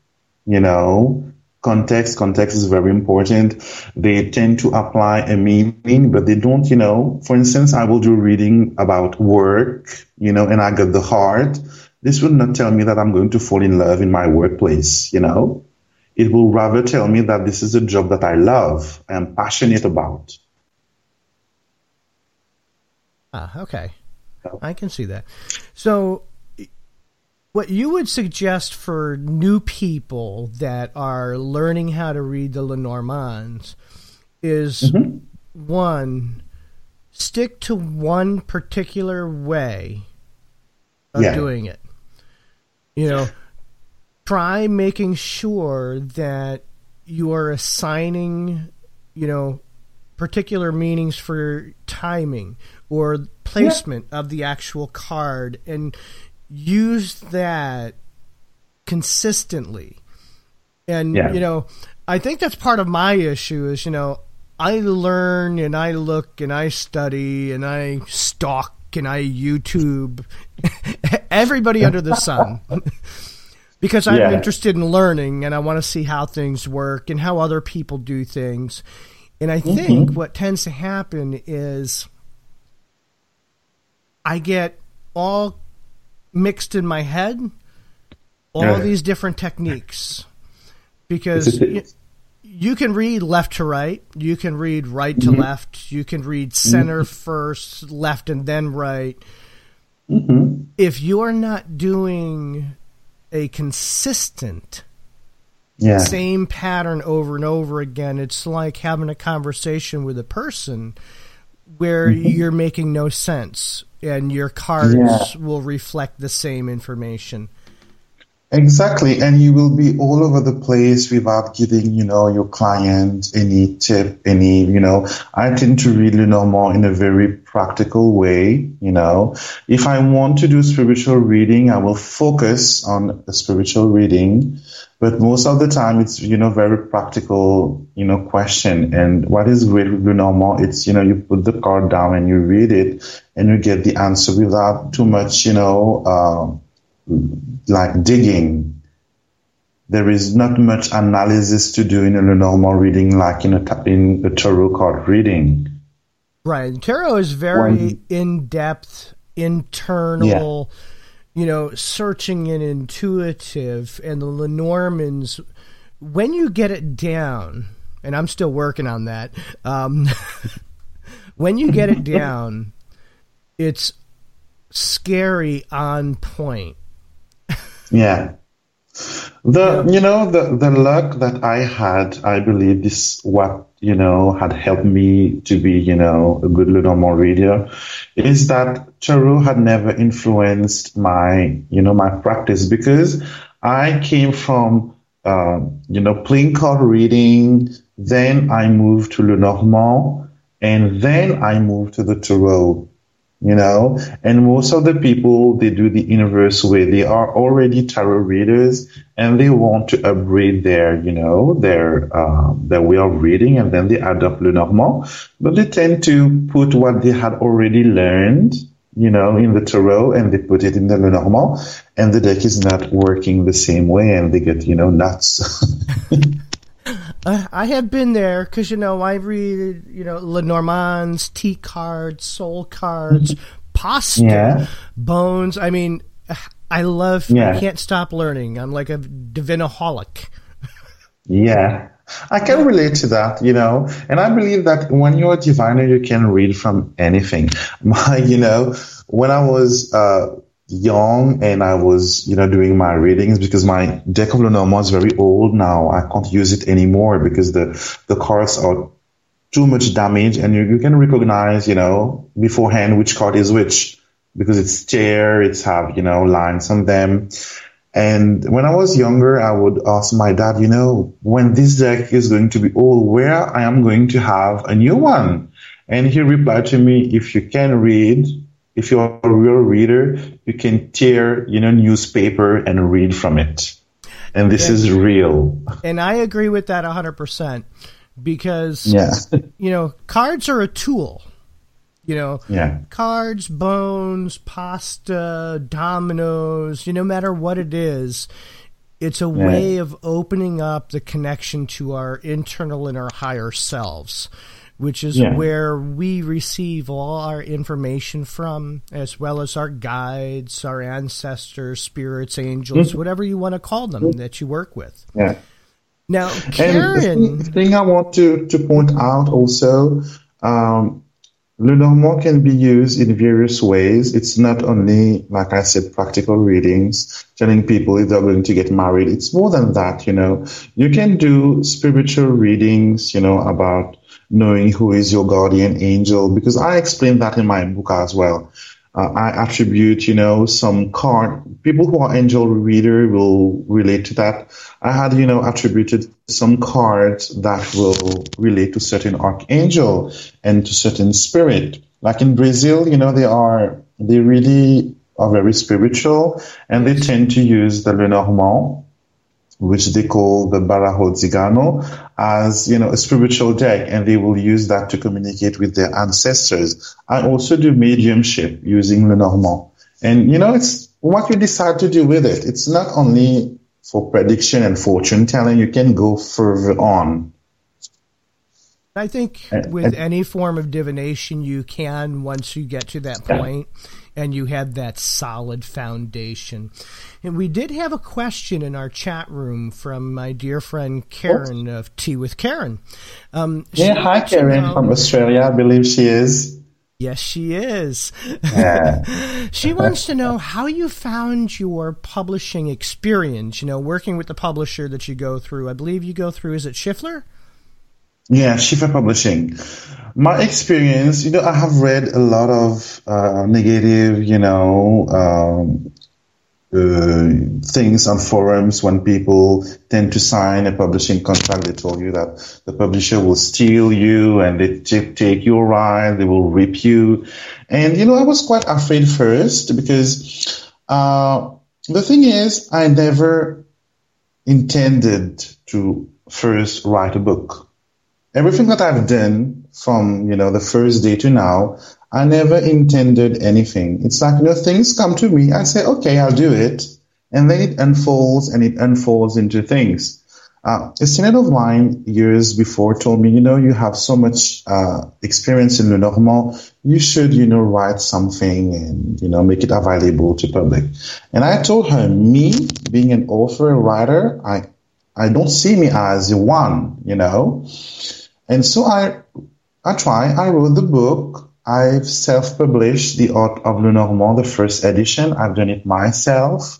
you know context. Context is very important. They tend to apply a meaning, but they don't, you know, for instance, I will do reading about work, you know, and I get the heart. This will not tell me that I'm going to fall in love in my workplace, you know. It will rather tell me that this is a job that I love, I'm passionate about. Ah, okay. I can see that. So what you would suggest for new people that are learning how to read the Lenormands is mm-hmm. one, stick to one particular way of yeah. doing it. You know, try making sure that you are assigning, you know, particular meanings for timing or placement yeah. of the actual card and use that consistently. And yeah. you know, I think that's part of my issue is, you know, I learn and I look and I study and I stalk and I YouTube everybody under the sun. because I'm yeah. interested in learning and I want to see how things work and how other people do things. And I think mm-hmm. what tends to happen is I get all mixed in my head all yeah. these different techniques because you, you, can read left to right, you can read right to mm-hmm. left, you can read center mm-hmm. first, left, and then right. Mm-hmm. If you're not doing a consistent yeah. same pattern over and over again, it's like having a conversation with a person where mm-hmm. you're making no sense and your cards yeah. will reflect the same information. Exactly, and you will be all over the place without giving, you know, your client any tip, any, you know. I tend to read more in a very practical way, you know. If I want to do spiritual reading, I will focus on a spiritual reading, but most of the time it's, you know, very practical, you know, question. And what is great with Lenormand, it's, you know, you put the card down and you read it and you get the answer without too much, you know, uh, like digging. There is not much analysis to do in a normal reading, like in a in a tarot card reading. Right, tarot is very in depth, internal. Yeah. You know, searching and intuitive, and the Lenormands. When you get it down, and I'm still working on that. Um, when you get it down, it's scary on point yeah. The you know the the luck that I had, I believe this what you know had helped me to be you know a good Lenormand reader, is that tarot had never influenced my you know my practice because I came from uh, you know playing card reading, then I moved to Lenormand, and then I moved to the tarot you know? And most of the people they do the universe way. They are already tarot readers and they want to upgrade their you know their um, their way of reading and then they adopt lenormand but they tend to put what they had already learned you know in the tarot and they put it in the lenormand and the deck is not working the same way and they get you know nuts I I have been there because you know I read you know Lenormand's tea cards, soul cards, pasta, Yeah. bones. I mean, I love. I Yeah. can't stop learning. I'm like a divinaholic. Yeah. I can relate to that, you know, and I believe that when you're a diviner, you can read from anything. My, you know, when I was, uh, young and I was, you know, doing my readings because my deck of Lenormand is very old now. I can't use it anymore because the, the cards are too much damage and you, you can recognize, you know, beforehand which card is which because it's tear, it's have, you know, lines on them. And when I was younger, I would ask my dad, you know, when this deck is going to be old, where I am going to have a new one. And he replied to me, if you can read, if you're a real reader, you can tear, you know, newspaper and read from it. And this is real. And I agree with that 100% because, Yeah. you know, cards are a tool. You know, Yeah. cards, bones, pasta, dominoes, you know, no matter what it is, it's a way of opening up the connection to our internal and our higher selves, which is Yeah. where we receive all our information from, as well as our guides, our ancestors, spirits, angels, whatever you want to call them that you work with. Yeah. Now, And the thing, I want to, to point out also, um, Lenormand can be used in various ways. It's not only, like I said, practical readings, telling people if they're going to get married. It's more than that, you know. You can do spiritual readings, you know, about knowing who is your guardian angel, because I explain that in my book as well. Uh, I attribute, you know, some card. People who are angel reader will relate to that. I had, you know, attributed some cards that will relate to certain archangel and to certain spirit. Like in Brazil, you know, they are, they really are very spiritual and they tend to use the Lenormand which they call the Baralho Cigano, as, you know, a spiritual deck, and they will use that to communicate with their ancestors. I also do mediumship using Lenormand. And, you know, it's what you decide to do with it. It's not only for prediction and fortune telling, you can go further on. I think with any form of divination, you can once you get to that point and you had that solid foundation. And we did have a question in our chat room from my dear friend Karen of Tea with Karen. Um, Yeah, hi Karen know- from Australia, I believe she is. Yes, she is. Yeah. she wants to know how you found your publishing experience. You know, working with the publisher that you go through. I believe you go through. Is it Schiffler? Yeah, Schiffer Publishing. My experience, you know, I have read a lot of uh, negative, you know, um, uh, things on forums when people tend to sign a publishing contract. They told you that the publisher will steal you and they t- take your right, they will rip you. And, you know, I was quite afraid first because uh, the thing is, I never intended to first write a book everything that I've done from, you know, the first day to now, I never intended anything. It's like, you know, things come to me. I say, okay, I'll do it. And then it unfolds and it unfolds into things. Uh, a student of mine years before told me, you know, you have so much, uh, experience in Lenormand, You should, you know, write something and, you know, make it available to public. And I told her, me being an author, a writer, I, I don't see me as one, you know. And so I, I try. I wrote the book. I've self-published The Art of Lenormand, the first edition. I've done it myself.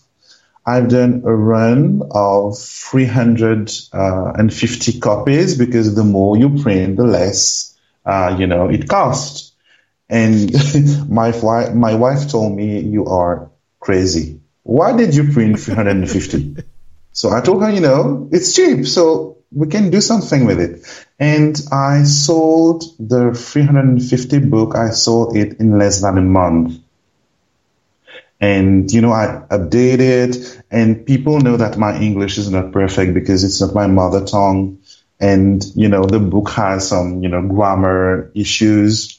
I've done a run of 350 copies because the more you print, the less, uh, you know, it costs. And my wife, my wife told me, you are crazy. Why did you print 350? So I told her, you know, it's cheap, so we can do something with it. And I sold the 350 book, I sold it in less than a month. And, you know, I updated and people know that my English is not perfect because it's not my mother tongue. And, you know, the book has some, you know, grammar issues,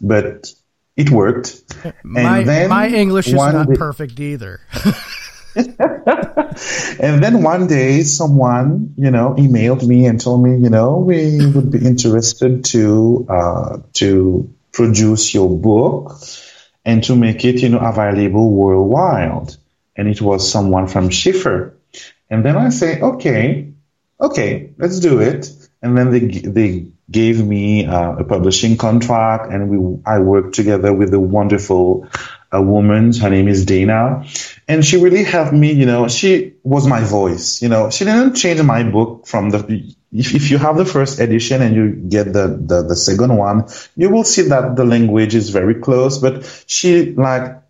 but it worked. My then my English is not perfect either. and then one day, someone, you know, emailed me and told me, you know, we would be interested to uh, to produce your book and to make it, you know, available worldwide. And it was someone from Schiffer. And then I say, okay, okay, let's do it. And then they they gave me uh, a publishing contract, and we I worked together with a wonderful a woman. Her name is Dana, and she really helped me. You know, she was my voice. You know, she didn't change my book from the. If, if you have the first edition and you get the, the the second one, you will see that the language is very close, but she like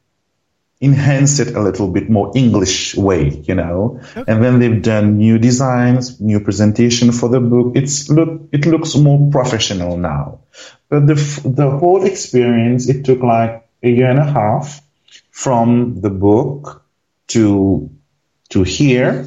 enhanced it a little bit more English way, you know. Okay. And then they've done new designs, new presentation for the book. It's look, it looks more professional now. But the the whole experience, it took like a year and a half from the book to to here,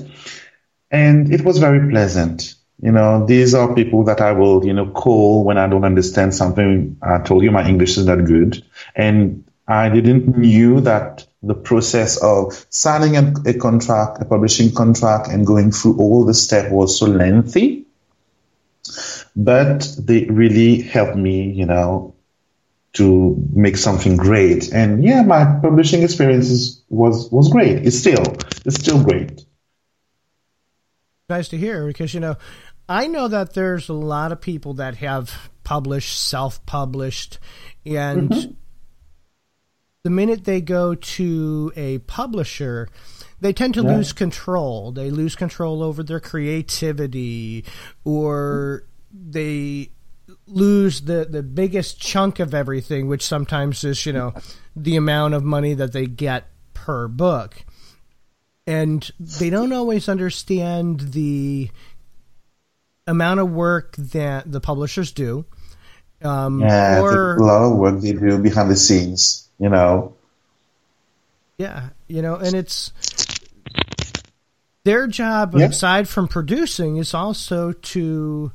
and it was very pleasant. You know, these are people that I will, you know, call when I don't understand something. I told you my English is not good, and I didn't knew that the process of signing a, a, contract, a publishing contract, and going through all the steps was so lengthy. But they really helped me, you know, to make something great. And yeah, my publishing experiences was was great. It's still it's still great. Nice to hear because you know, I know that there's a lot of people that have published, self-published, and. Mm-hmm the minute they go to a publisher, they tend to yeah. lose control. They lose control over their creativity, or they lose the, the biggest chunk of everything, which sometimes is, you know, the amount of money that they get per book. And they don't always understand the amount of work that the publishers do. Um, yeah, or, a lot of work they do behind the scenes you know. Yeah, you know, and it's their job yeah. aside from producing is also to,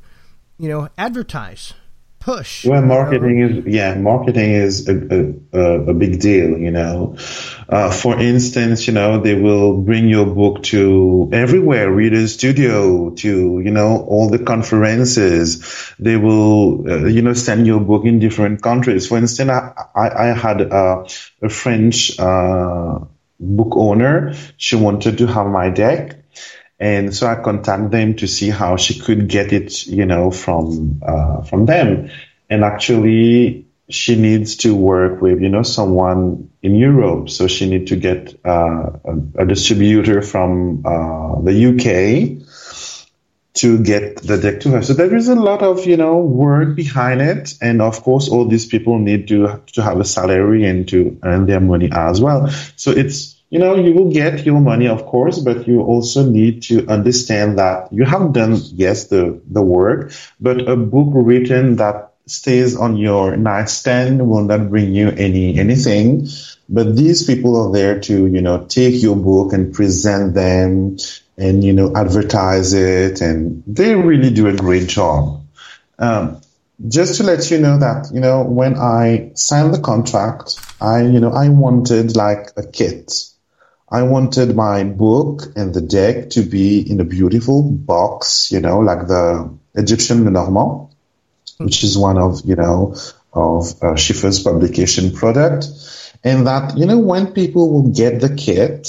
you know, advertise push. Well, marketing is yeah, marketing is a, a, a big deal. You know, uh, for instance, you know they will bring your book to everywhere, Reader's Studio, to you know all the conferences. They will uh, you know send your book in different countries. For instance, I I, I had a, a French uh, book owner. She wanted to have my deck and so I contacted them to see how she could get it, you know, from uh, from them. And actually, she needs to work with, you know, someone in Europe. So she needs to get uh, a, a, distributor from uh, the UK to get the deck to her. So there is a lot of, you know, work behind it. And of course, all these people need to, to have a salary and to earn their money as well. So it's, you know, you will get your money, of course, but you also need to understand that you have done, yes, the, the work, but a book written that stays on your nightstand will not bring you any, anything. But these people are there to, you know, take your book and present them and, you know, advertise it. And they really do a great job. Um, just to let you know that, you know, when I signed the contract, I, you know, I wanted like a kit I wanted my book and the deck to be in a beautiful box, you know, like the Egyptian Lenormand, which is one of, you know, of uh, Schiffer's publication product. And that, you know, when people will get the kit,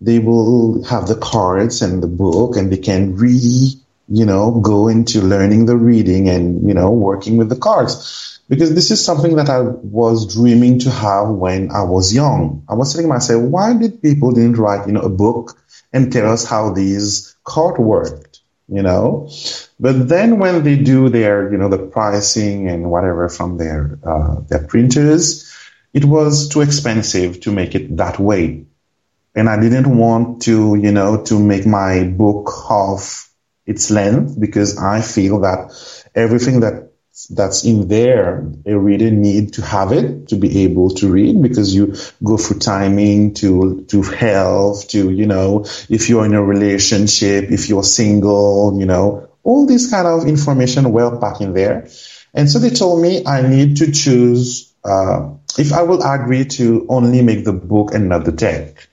they will have the cards and the book and they can really, you know, go into learning the reading and, you know, working with the cards because this is something that I was dreaming to have when I was young. I was telling myself, why did people didn't write, you know, a book and tell us how these cards worked, you know? But then when they do their, you know, the pricing and whatever from their, uh, their printers, it was too expensive to make it that way. And I didn't want to, you know, to make my book half its length because I feel that everything that that's in there, a reader need to have it to be able to read because you go through timing to, to health, to, you know, if you're in a relationship, if you're single, you know, all this kind of information well packed in there. And so they told me I need to choose, uh, if I will agree to only make the book and not the deck.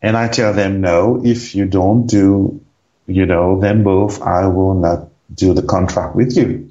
And I tell them, no, if you don't do, you know, them both, I will not do the contract with you.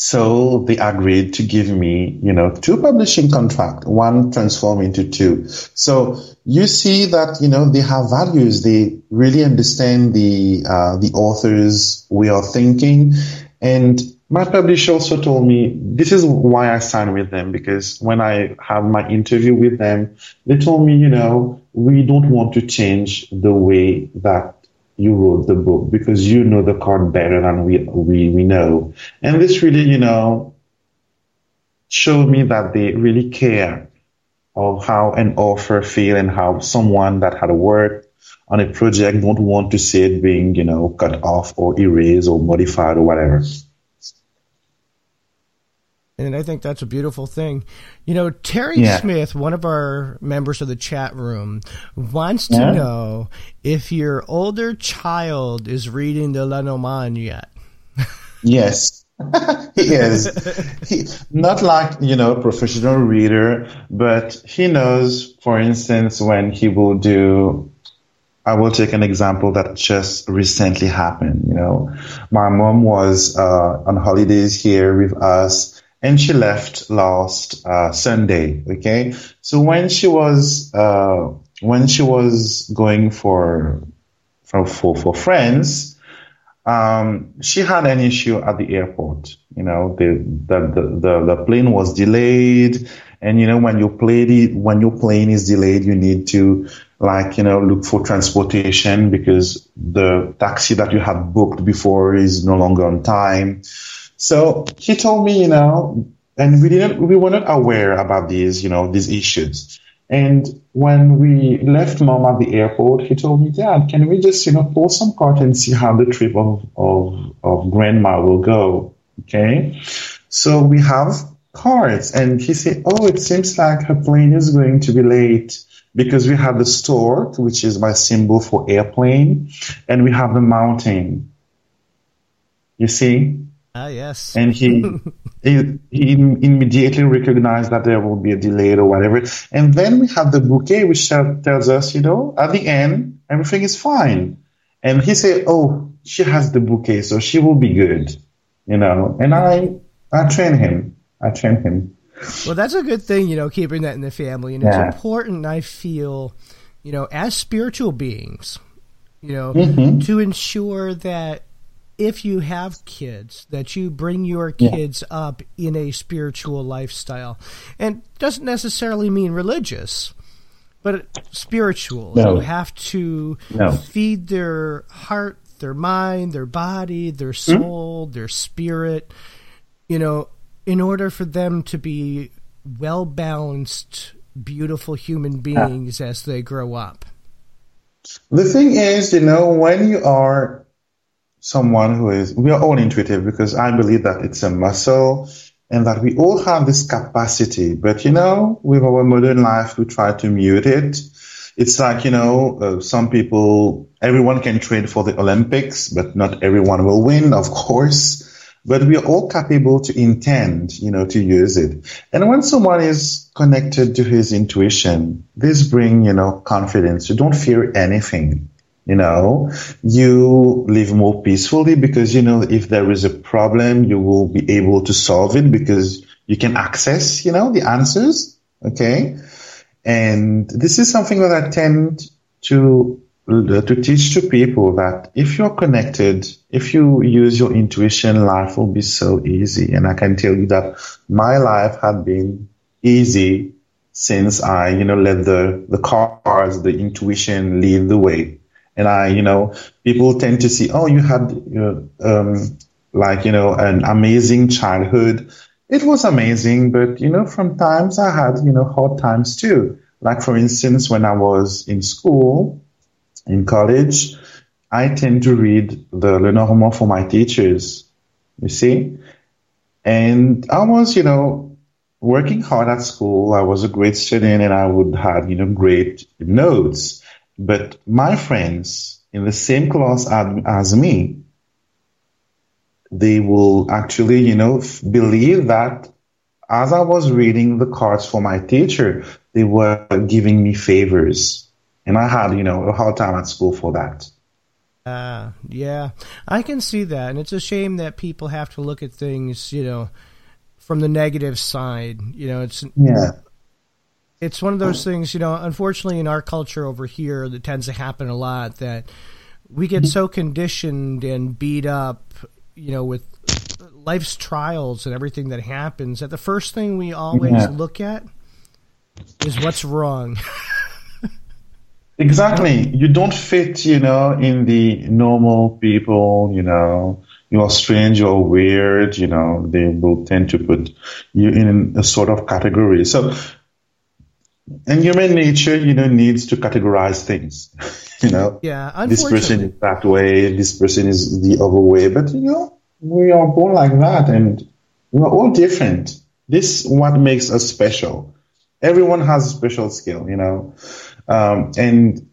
So they agreed to give me, you know, two publishing contract, one transform into two. So you see that, you know, they have values. They really understand the, uh, the author's way of thinking. And my publisher also told me this is why I signed with them because when I have my interview with them, they told me, you know, we don't want to change the way that you wrote the book because you know the card better than we, we, we know. And this really, you know, showed me that they really care of how an author feel and how someone that had worked on a project don't want to see it being, you know, cut off or erased or modified or whatever. And I think that's a beautiful thing. You know, Terry Yeah. Smith, one of our members of the chat room, wants to Yeah. know if your older child is reading the Lenormand yet. Yes, he is. He, not like, you know, professional reader, but he knows, for instance, when he will do, I will take an example that just recently happened, you know. My mom was, uh, on holidays here with us and she left last, uh, Sunday. Okay. So when she was, uh, when she was going for, for, for, for friends, um, she had an issue at the airport. You know, the, the, the, the, the plane was delayed. And, you know, when your plane, when your plane is delayed, you need to like, you know, look for transportation because the taxi that you had booked before is no longer on time. So he told me, you know, and we didn't, we were not aware about these, you know, these issues. And when we left mom at the airport, he told me, Dad, can we just, you know, pull some cart and see how the trip of, of, of grandma will go? Okay. So we have cards and he said, Oh, it seems like her plane is going to be late because we have the stork, which is my symbol for airplane, and we have the mountain. You see? Ah, yes. and he, he he immediately recognized that there will be a delay or whatever. And then we have the bouquet, which tells us, you know, at the end everything is fine. And he said, "Oh, she has the bouquet, so she will be good," you know. And I I train him. I train him. Well, that's a good thing, you know, keeping that in the family. And Yeah. it's important, I feel, you know, as spiritual beings, you know, Mhm. to ensure that if you have kids, that you bring your Yeah. kids up in a spiritual lifestyle. And doesn't necessarily mean religious, but spiritual. No. You have to No. feed their heart, their mind, their body, their hmm? soul, their spirit, you know, in order for them to be well balanced, beautiful human ah. beings as they grow up. The thing is, you know, when you are someone who is, we are all intuitive because I believe that it's a muscle and that we all have this capacity. But, you know, with our modern life, we try to mute it. It's like, you know, uh, some people, everyone can train for the Olympics, but not everyone will win, of course. But we are all capable to intend, you know, to use it. And when someone is connected to his intuition, this bring, you know, confidence. You don't fear anything. You know, you live more peacefully because, you know, if there is a problem, you will be able to solve it because you can access, you know, the answers. Okay. And this is something that I tend to uh, to teach to people that if you're connected, if you use your intuition, life will be so easy. And I can tell you that my life had been easy since I, you know, let the, the cards, the intuition lead the way. And I, you know, people tend to see, oh, you had, you know, um, like, you know, an amazing childhood. It was amazing, but, you know, from times I had, you know, hard times too. Like, for instance, when I was in school, in college, I tend to read the Lenormand for my teachers, you see? And I was, you know, working hard at school. I was a great student and I would have, you know, great notes. But my friends in the same class as, as me, they will actually, you know, believe that as I was reading the cards for my teacher, they were giving me favors. And I had, you know, a hard time at school for that. Uh, yeah, I can see that, and it's a shame that people have to look at things, you know, from the negative side. You know, it's Yeah. It's one of those things, you know, unfortunately in our culture over here that tends to happen a lot that we get so conditioned and beat up, you know, with life's trials and everything that happens that the first thing we always Yeah. look at is what's wrong. Exactly. You don't fit, you know, in the normal people, you know, you're strange, you're weird, you know, they will tend to put you in a sort of category. So, and human nature, you know, needs to categorize things, you know. yeah, This person is that way, this person is the other way, but you know, we are born like that and we're all different. This what makes us special. Everyone has a special skill, you know. Um, and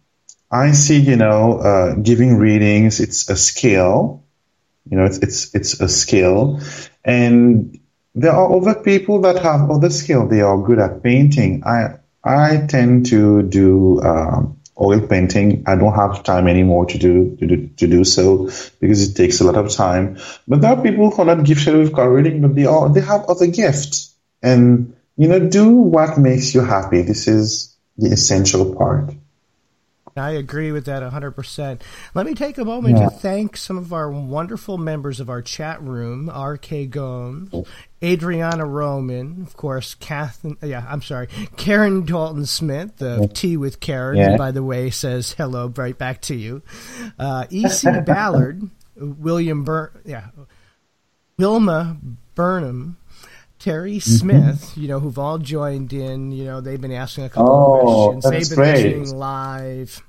I see, you know, uh, giving readings, it's a skill. You know, it's, it's, it's a skill. And there are other people that have other skill. They are good at painting. I, I tend to do, um, oil painting. I don't have time anymore to do, to do, to do so because it takes a lot of time. But there are people who are not gifted with card reading, but they are, they have other gifts. And, you know, do what makes you happy. This is the essential part. I agree with that 100%. Let me take a moment Yeah. to thank some of our wonderful members of our chat room R.K. Gomes, Adriana Roman, of course, Kath, yeah, I'm sorry, Karen Dalton Smith of Tea with Karen, Yeah. by the way, says hello right back to you. Uh, E.C. Ballard, William Bur- yeah, Wilma Burnham, Terry Mm-hmm. Smith, you know, who've all joined in. You know, they've been asking a couple Oh, of questions. they've been great. listening live.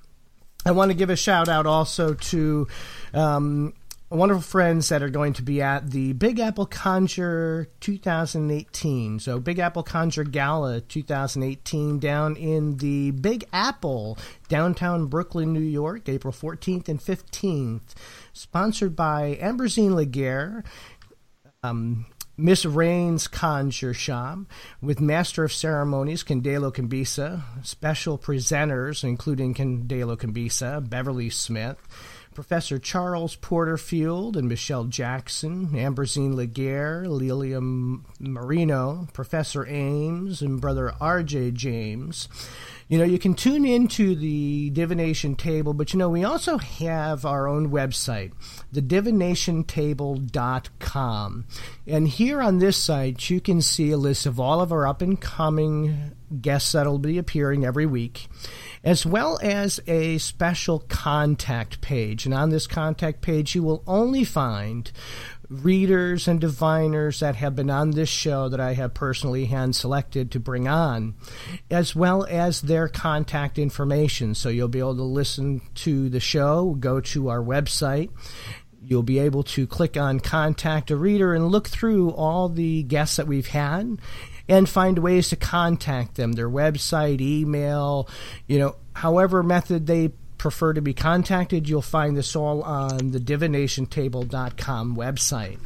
I want to give a shout out also to um, wonderful friends that are going to be at the Big Apple Conjure 2018. So, Big Apple Conjure Gala 2018 down in the Big Apple, downtown Brooklyn, New York, April 14th and 15th. Sponsored by Amberzine Laguerre. Um, Miss Rain's Conjure with Master of Ceremonies Candelo Cambisa, special presenters including Candelo Cambisa, Beverly Smith, Professor Charles Porterfield and Michelle Jackson, Amberzine Laguerre, Lilia Marino, Professor Ames, and Brother R.J. James. You know, you can tune into the divination table, but you know, we also have our own website, thedivinationtable.com. And here on this site, you can see a list of all of our up and coming guests that'll be appearing every week, as well as a special contact page. And on this contact page, you will only find readers and diviners that have been on this show that I have personally hand selected to bring on, as well as their contact information. So you'll be able to listen to the show, go to our website. You'll be able to click on contact a reader and look through all the guests that we've had and find ways to contact them, their website, email, you know, however method they prefer to be contacted, you'll find this all on the divinationtable.com website.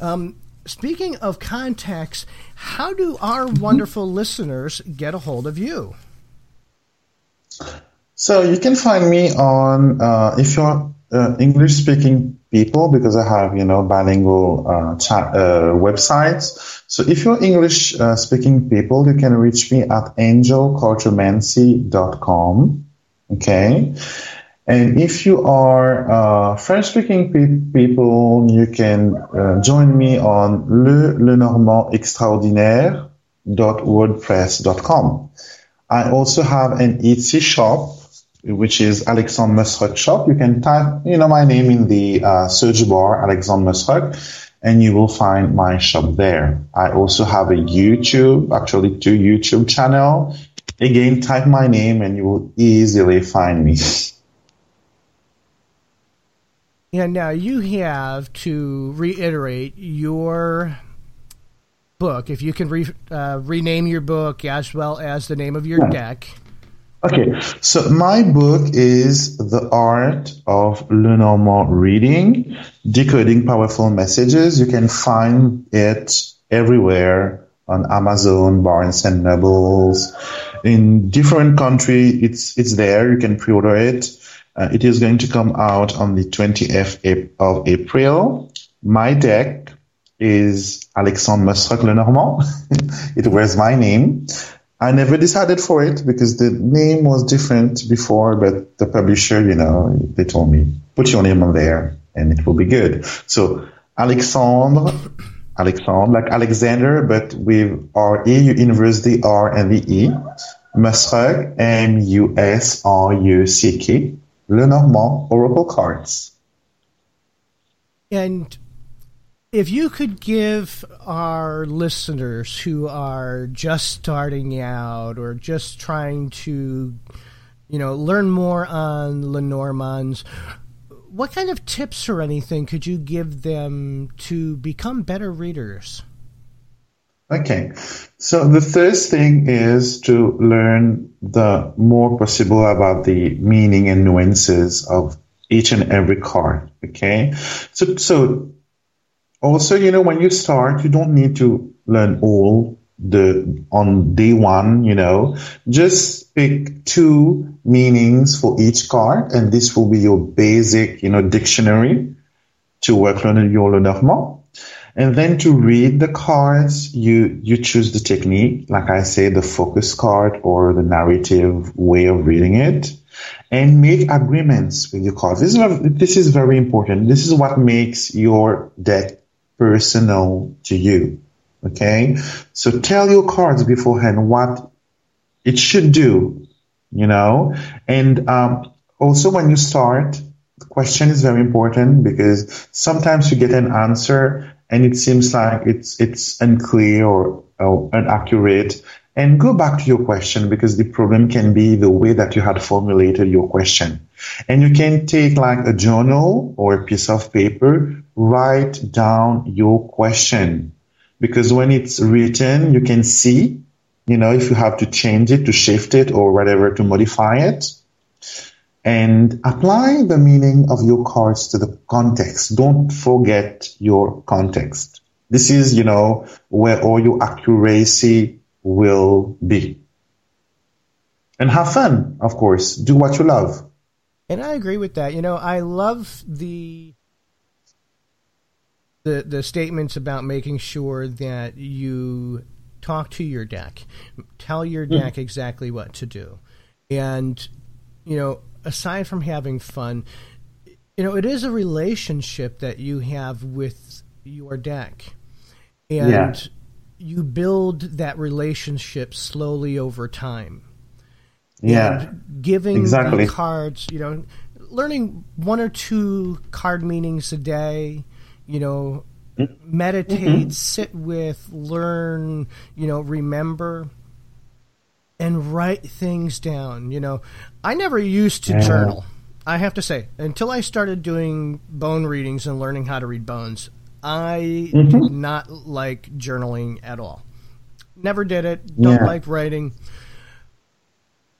Um, speaking of contacts, how do our wonderful listeners get a hold of you? So you can find me on uh, if you're uh, English speaking people because I have you know bilingual uh, chat uh, websites. So if you're English uh, speaking people, you can reach me at angelcartomancy.com. Okay. And if you are uh, French speaking pe- people, you can uh, join me on le, normand extraordinaire.wordpress.com. I also have an Etsy shop, which is Alexandre Musruck shop. You can type, you know, my name in the uh, search bar, Alexandre Musruck, and you will find my shop there. I also have a YouTube, actually two YouTube channel. Again, type my name and you will easily find me. And now you have to reiterate your book, if you can re, uh, rename your book as well as the name of your Yeah. deck. Okay, so my book is The Art of Lenormand Reading, Decoding Powerful Messages. You can find it everywhere on Amazon, Barnes and Nobles, in different country, it's it's there. You can pre-order it. Uh, it is going to come out on the 20th of April. My deck is Alexandre Musruck Lenormand. it wears my name. I never decided for it because the name was different before, but the publisher, you know, they told me, put your name on there and it will be good. So Alexandre, Alexandre, like Alexander, but with R E, the R and the E. Musruck, M-U-S-R-U-C-K, Lenormand Oracle Cards. And if you could give our listeners who are just starting out or just trying to, you know, learn more on Lenormands, what kind of tips or anything could you give them to become better readers? Okay, so the first thing is to learn the more possible about the meaning and nuances of each and every card. Okay, so so also, you know, when you start, you don't need to learn all the on day one, you know, just pick two meanings for each card, and this will be your basic, you know, dictionary to work on your Lenormand. And then to read the cards, you you choose the technique, like I say, the focus card or the narrative way of reading it, and make agreements with your cards. This is this is very important. This is what makes your deck personal to you. Okay. So tell your cards beforehand what it should do, you know, and, um, also when you start, the question is very important because sometimes you get an answer and it seems like it's, it's unclear or, or inaccurate and go back to your question because the problem can be the way that you had formulated your question. And you can take like a journal or a piece of paper, write down your question because when it's written, you can see, you know, if you have to change it, to shift it or whatever, to modify it and apply the meaning of your cards to the context. Don't forget your context. This is, you know, where all your accuracy will be. And have fun, of course. Do what you love. And I agree with that. You know, I love the the the statements about making sure that you talk to your deck, tell your hmm. deck mm. exactly what to do. And you know, aside from having fun, you know, it is a relationship that you have with your deck. And yeah you build that relationship slowly over time. Yeah. And giving exactly. the cards, you know, learning one or two card meanings a day, you know, mm-hmm. meditate, mm-hmm. sit with, learn, you know, remember and write things down. You know, I never used to yeah. journal. I have to say, until I started doing bone readings and learning how to read bones, I mm-hmm. do not like journaling at all. Never did it. Don't yeah. like writing.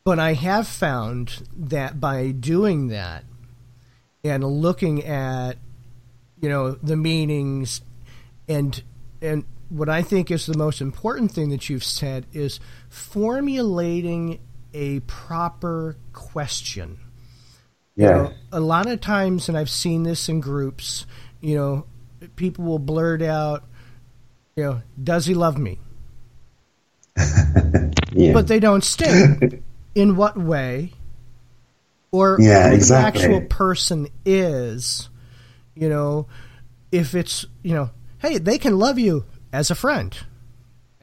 But I have found that by doing that and looking at, you know, the meanings and and what I think is the most important thing that you've said is formulating a proper question. Yeah. You know, a lot of times, and I've seen this in groups, you know, people will blurt out, you know, does he love me? yeah. But they don't state in what way or yeah, exactly. the actual person is, you know, if it's, you know, hey, they can love you as a friend,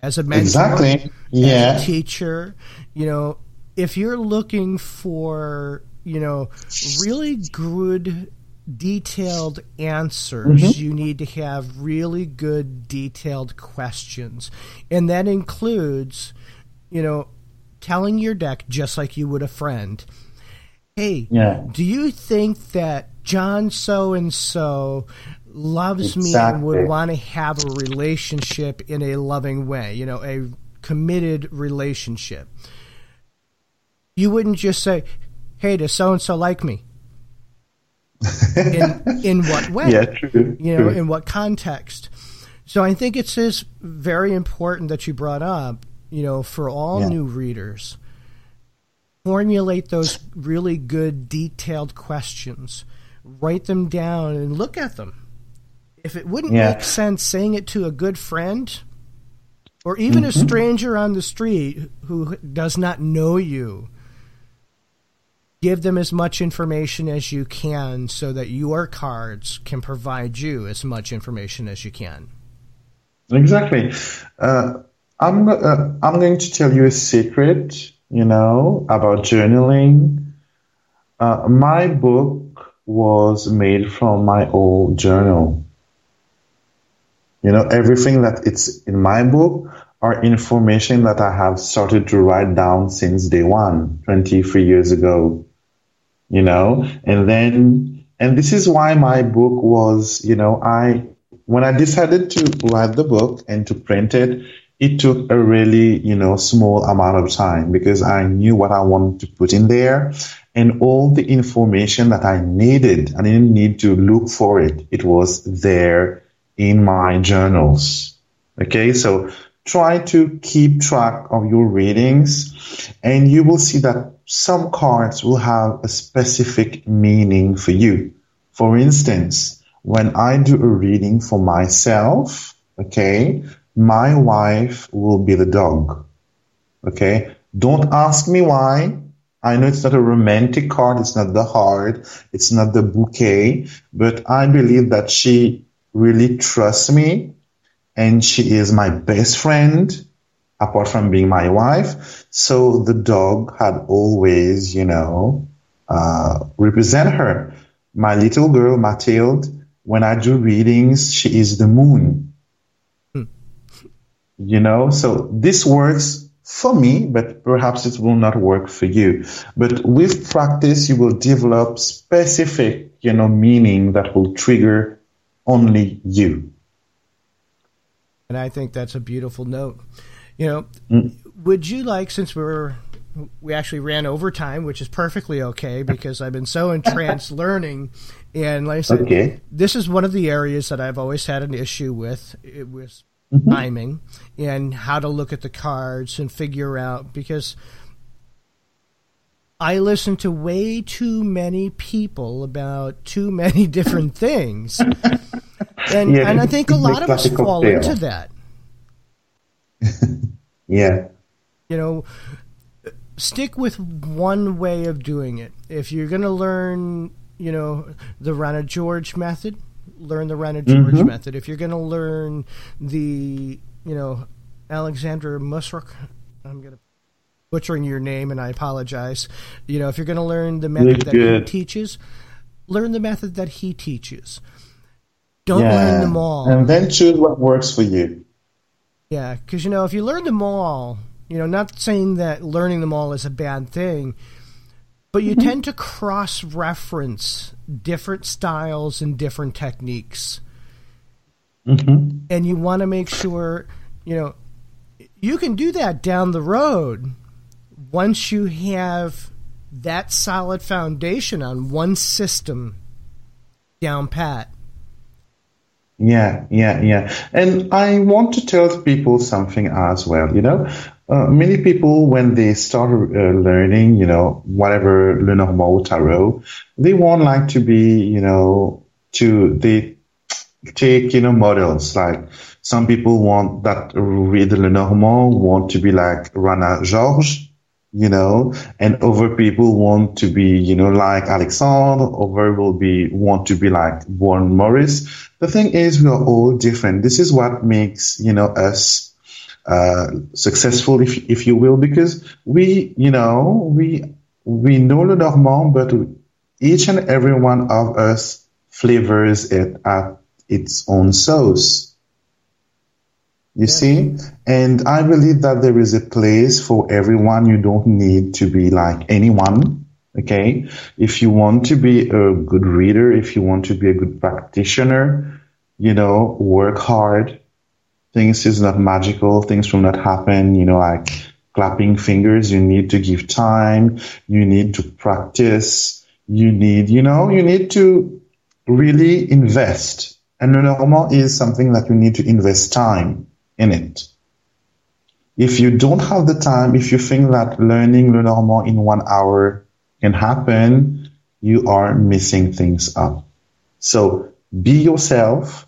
as a mentor, exactly. yeah. as a teacher, you know, if you're looking for, you know, really good detailed answers. Mm-hmm. You need to have really good detailed questions. And that includes, you know, telling your deck just like you would a friend. Hey, yeah. do you think that John so and so loves exactly. me and would want to have a relationship in a loving way, you know, a committed relationship? You wouldn't just say, "Hey, does so and so like me?" In in what way? Yeah, true. You know, true. in what context? So I think it's just very important that you brought up. You know, for all yeah. new readers, formulate those really good, detailed questions. Write them down and look at them. If it wouldn't Yeah. make sense saying it to a good friend or even a mm-hmm. stranger on the street who does not know you, give them as much information as you can so that your cards can provide you as much information as you can. Exactly. Uh, I'm uh, I'm going to tell you a secret, you know, about journaling. Uh, my book was made from my old journal. You know, everything that it's in my book are information that I have started to write down since day one, 23 years ago. You know, and then, and this is why my book was, you know, I, when I decided to write the book and to print it, it took a really, you know, small amount of time because I knew what I wanted to put in there and all the information that I needed. I didn't need to look for it. It was there in my journals. Okay. So try to keep track of your readings and you will see that some cards will have a specific meaning for you. For instance, when I do a reading for myself, okay, my wife will be the dog. Okay. Don't ask me why. I know it's not a romantic card. It's not the heart. It's not the bouquet, but I believe that she really trusts me and she is my best friend apart from being my wife. So the dog had always, you know, uh, represent her. My little girl, Mathilde, when I do readings, she is the moon. You know, so this works for me, but perhaps it will not work for you. But with practice, you will develop specific, you know, meaning that will trigger only you. And I think that's a beautiful note. You know, would you like, since we're we actually ran over time, which is perfectly okay because I've been so entranced learning, and like I said, Okay. this is one of the areas that I've always had an issue with. It was timing and how to look at the cards and figure out because I listen to way too many people about too many different things. And, Yeah, and I think a lot of us fall cocktail. into that. Yeah. you know stick with one way of doing it if you're going to learn you know the rana george method learn the rana george Mm-hmm. method if you're going to learn the you know alexander musruck i'm going to butchering your name and i apologize you know if you're going to learn the method that good. he teaches learn the method that he teaches don't learn them all And then choose what works for you. Yeah, because you know, if you learn them all, you know, not saying that learning them all is a bad thing, but you mm-hmm. tend to cross reference different styles and different techniques. Mm-hmm. And you want to make sure, you know, you can do that down the road once you have that solid foundation on one system down pat. Yeah, yeah, yeah. And I want to tell people something as well. You know, uh, many people, when they start uh, learning, you know, whatever Lenormand or Tarot, they want like to be, you know, to, they take, you know, models. Like some people want that read Lenormand want to be like Rana Georges, you know, and other people want to be, you know, like Alexandre, other will be, want to be like Warren Morris. The thing is, we are all different. This is what makes, you know, us, uh, successful, if, if you will, because we, you know, we, we know Lenormand, but each and every one of us flavors it at its own sauce. You see? And I believe that there is a place for everyone. You don't need to be like anyone. Okay. If you want to be a good reader, if you want to be a good practitioner, you know, work hard. Things is not magical. Things will not happen, you know, like clapping fingers. You need to give time. You need to practice. You need, you know, you need to really invest. And normal is something that you need to invest time in it. If you don't have the time, if you think that learning Lenormand in one hour can happen, you are missing things up. So be yourself,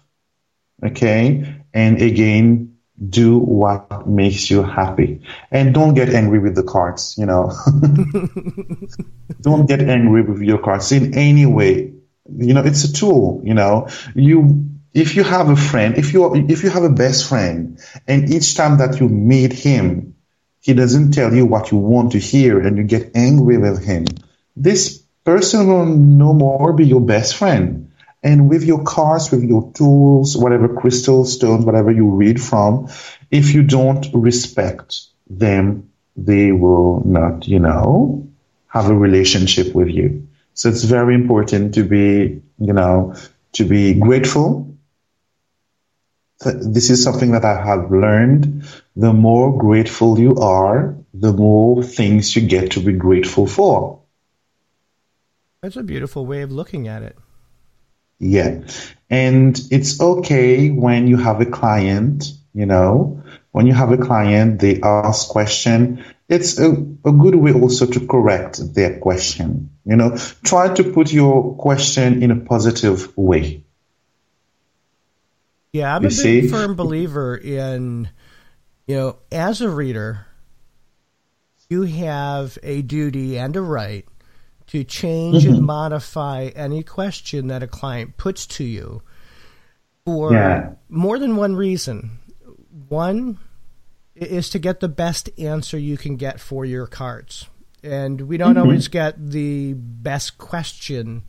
okay? And again, do what makes you happy. And don't get angry with the cards, you know. don't get angry with your cards in any way. You know, it's a tool, you know. You if you have a friend, if you if you have a best friend, and each time that you meet him, he doesn't tell you what you want to hear, and you get angry with him, this person will no more be your best friend. And with your cards, with your tools, whatever crystal stones, whatever you read from, if you don't respect them, they will not, you know, have a relationship with you. So it's very important to be, you know, to be grateful this is something that I have learned. The more grateful you are, the more things you get to be grateful for. That's a beautiful way of looking at it. Yeah. And it's okay when you have a client, you know, when you have a client, they ask question. It's a, a good way also to correct their question. You know, try to put your question in a positive way. Yeah, I'm you a see? big firm believer in, you know, as a reader, you have a duty and a right to change mm-hmm. and modify any question that a client puts to you for yeah. more than one reason. One is to get the best answer you can get for your cards. And we don't mm-hmm. always get the best question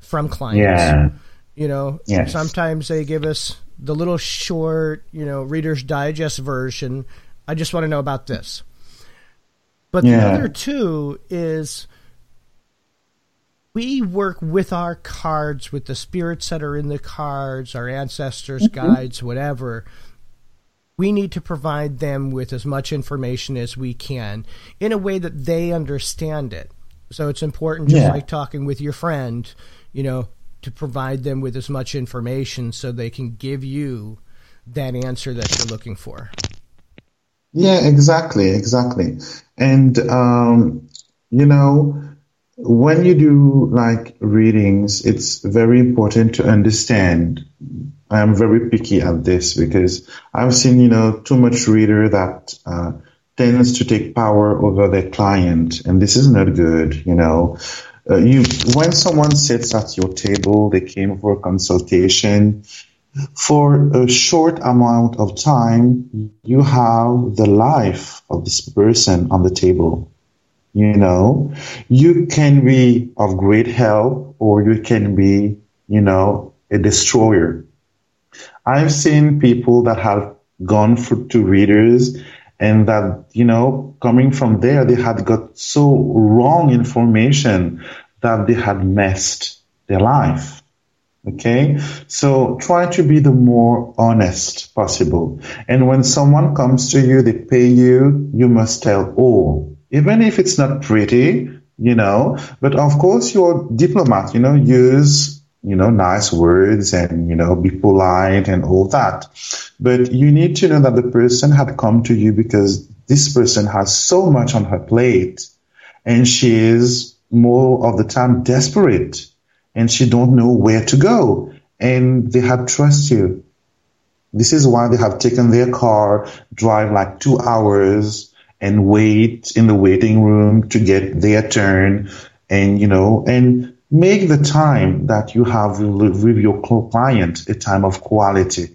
from clients. Yeah. You know, yes. sometimes they give us the little short, you know, Reader's Digest version. I just want to know about this. But yeah. the other two is we work with our cards, with the spirits that are in the cards, our ancestors, mm-hmm. guides, whatever. We need to provide them with as much information as we can in a way that they understand it. So it's important, just yeah. like talking with your friend, you know, to provide them with as much information so they can give you that answer that you're looking for. Yeah, exactly, exactly. And um, you know, when you do like readings, it's very important to understand. I'm very picky at this because I've seen, you know, too much reader that uh, tends to take power over their client, and this is not good. You know, uh, you when someone sits at your table, they came for a consultation. For a short amount of time, you have the life of this person on the table. You know, you can be of great help or you can be, you know, a destroyer. I've seen people that have gone for, to readers and that you know coming from there they had got so wrong information that they had messed their life. Okay? So try to be the more honest possible. And when someone comes to you they pay you you must tell all. Even if it's not pretty you know but of course you're diplomat you know use you know, nice words and, you know, be polite and all that. But you need to know that the person had come to you because this person has so much on her plate and she is more of the time desperate and she don't know where to go and they have trust you. This is why they have taken their car, drive like two hours and wait in the waiting room to get their turn and, you know, and make the time that you have with your client a time of quality.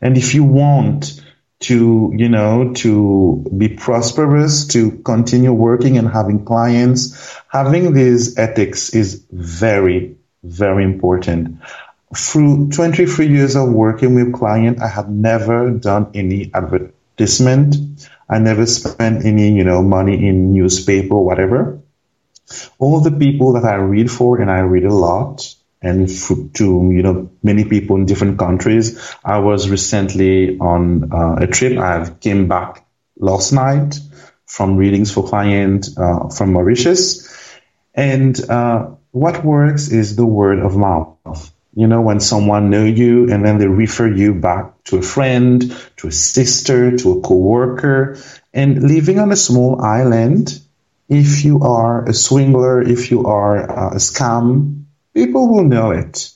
And if you want to, you know, to be prosperous, to continue working and having clients, having these ethics is very, very important. Through 23 years of working with clients, I have never done any advertisement. I never spent any, you know, money in newspaper or whatever all the people that I read for, and I read a lot, and to you know many people in different countries. I was recently on uh, a trip. I came back last night from readings for client uh, from Mauritius, and uh, what works is the word of mouth. you know, when someone know you and then they refer you back to a friend, to a sister, to a coworker, and living on a small island, if you are a swindler, if you are uh, a scam, people will know it.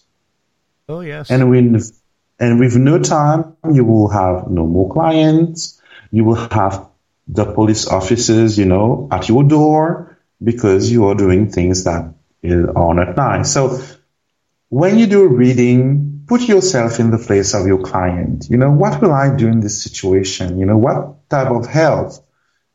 Oh yes. And with and with no time, you will have no more clients. You will have the police officers, you know, at your door because you are doing things that are not nice. So when you do a reading, put yourself in the place of your client. You know, what will I do in this situation? You know, what type of help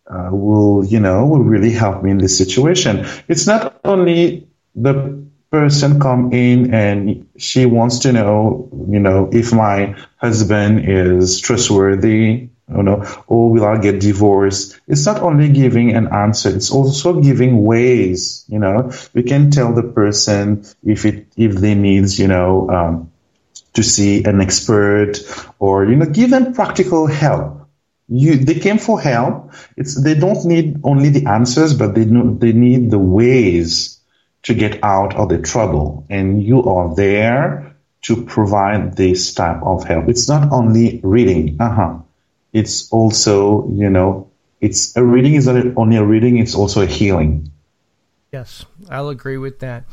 uh, will, you know, will really help me in this situation? It's not only the person come in and she wants to know, you know, if my husband is trustworthy, you know, or will I get divorced? It's not only giving an answer, it's also giving ways, you know, we can tell the person if it, if they needs, you know, um, to see an expert or, you know, give them practical help. You, they came for help. It's, they don't need only the answers, but they know, they need the ways to get out of the trouble. And you are there to provide this type of help. It's not only reading. Uh-huh it's also, you know, it's a reading is not only a reading, it's also a healing. Yes, I'll agree with that.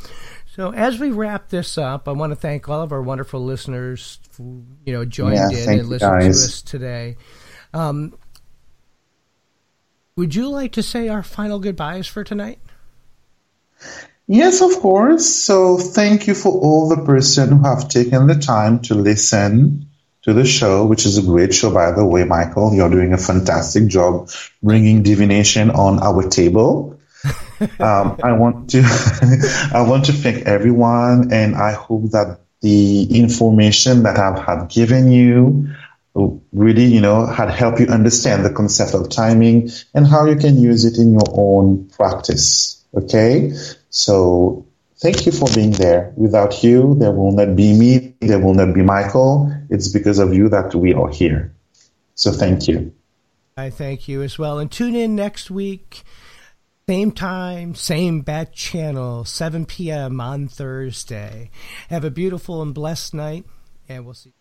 So as we wrap this up, I want to thank all of our wonderful listeners who, you know, joined yeah, in and listened guys. to us today. Um, would you like to say our final goodbyes for tonight? Yes, of course. So thank you for all the person who have taken the time to listen to the show, which is a great show, by the way, Michael. You're doing a fantastic job bringing divination on our table. um, I want to, I want to thank everyone, and I hope that the information that I've had given you really, you know, had helped you understand the concept of timing and how you can use it in your own practice. Okay, so Thank you for being there. Without you, there will not be me, there will not be Michael. It's because of you that we are here. So thank you. I thank you as well. And tune in next week, same time, same bat channel, 7 p.m. on Thursday. Have a beautiful and blessed night, and we'll see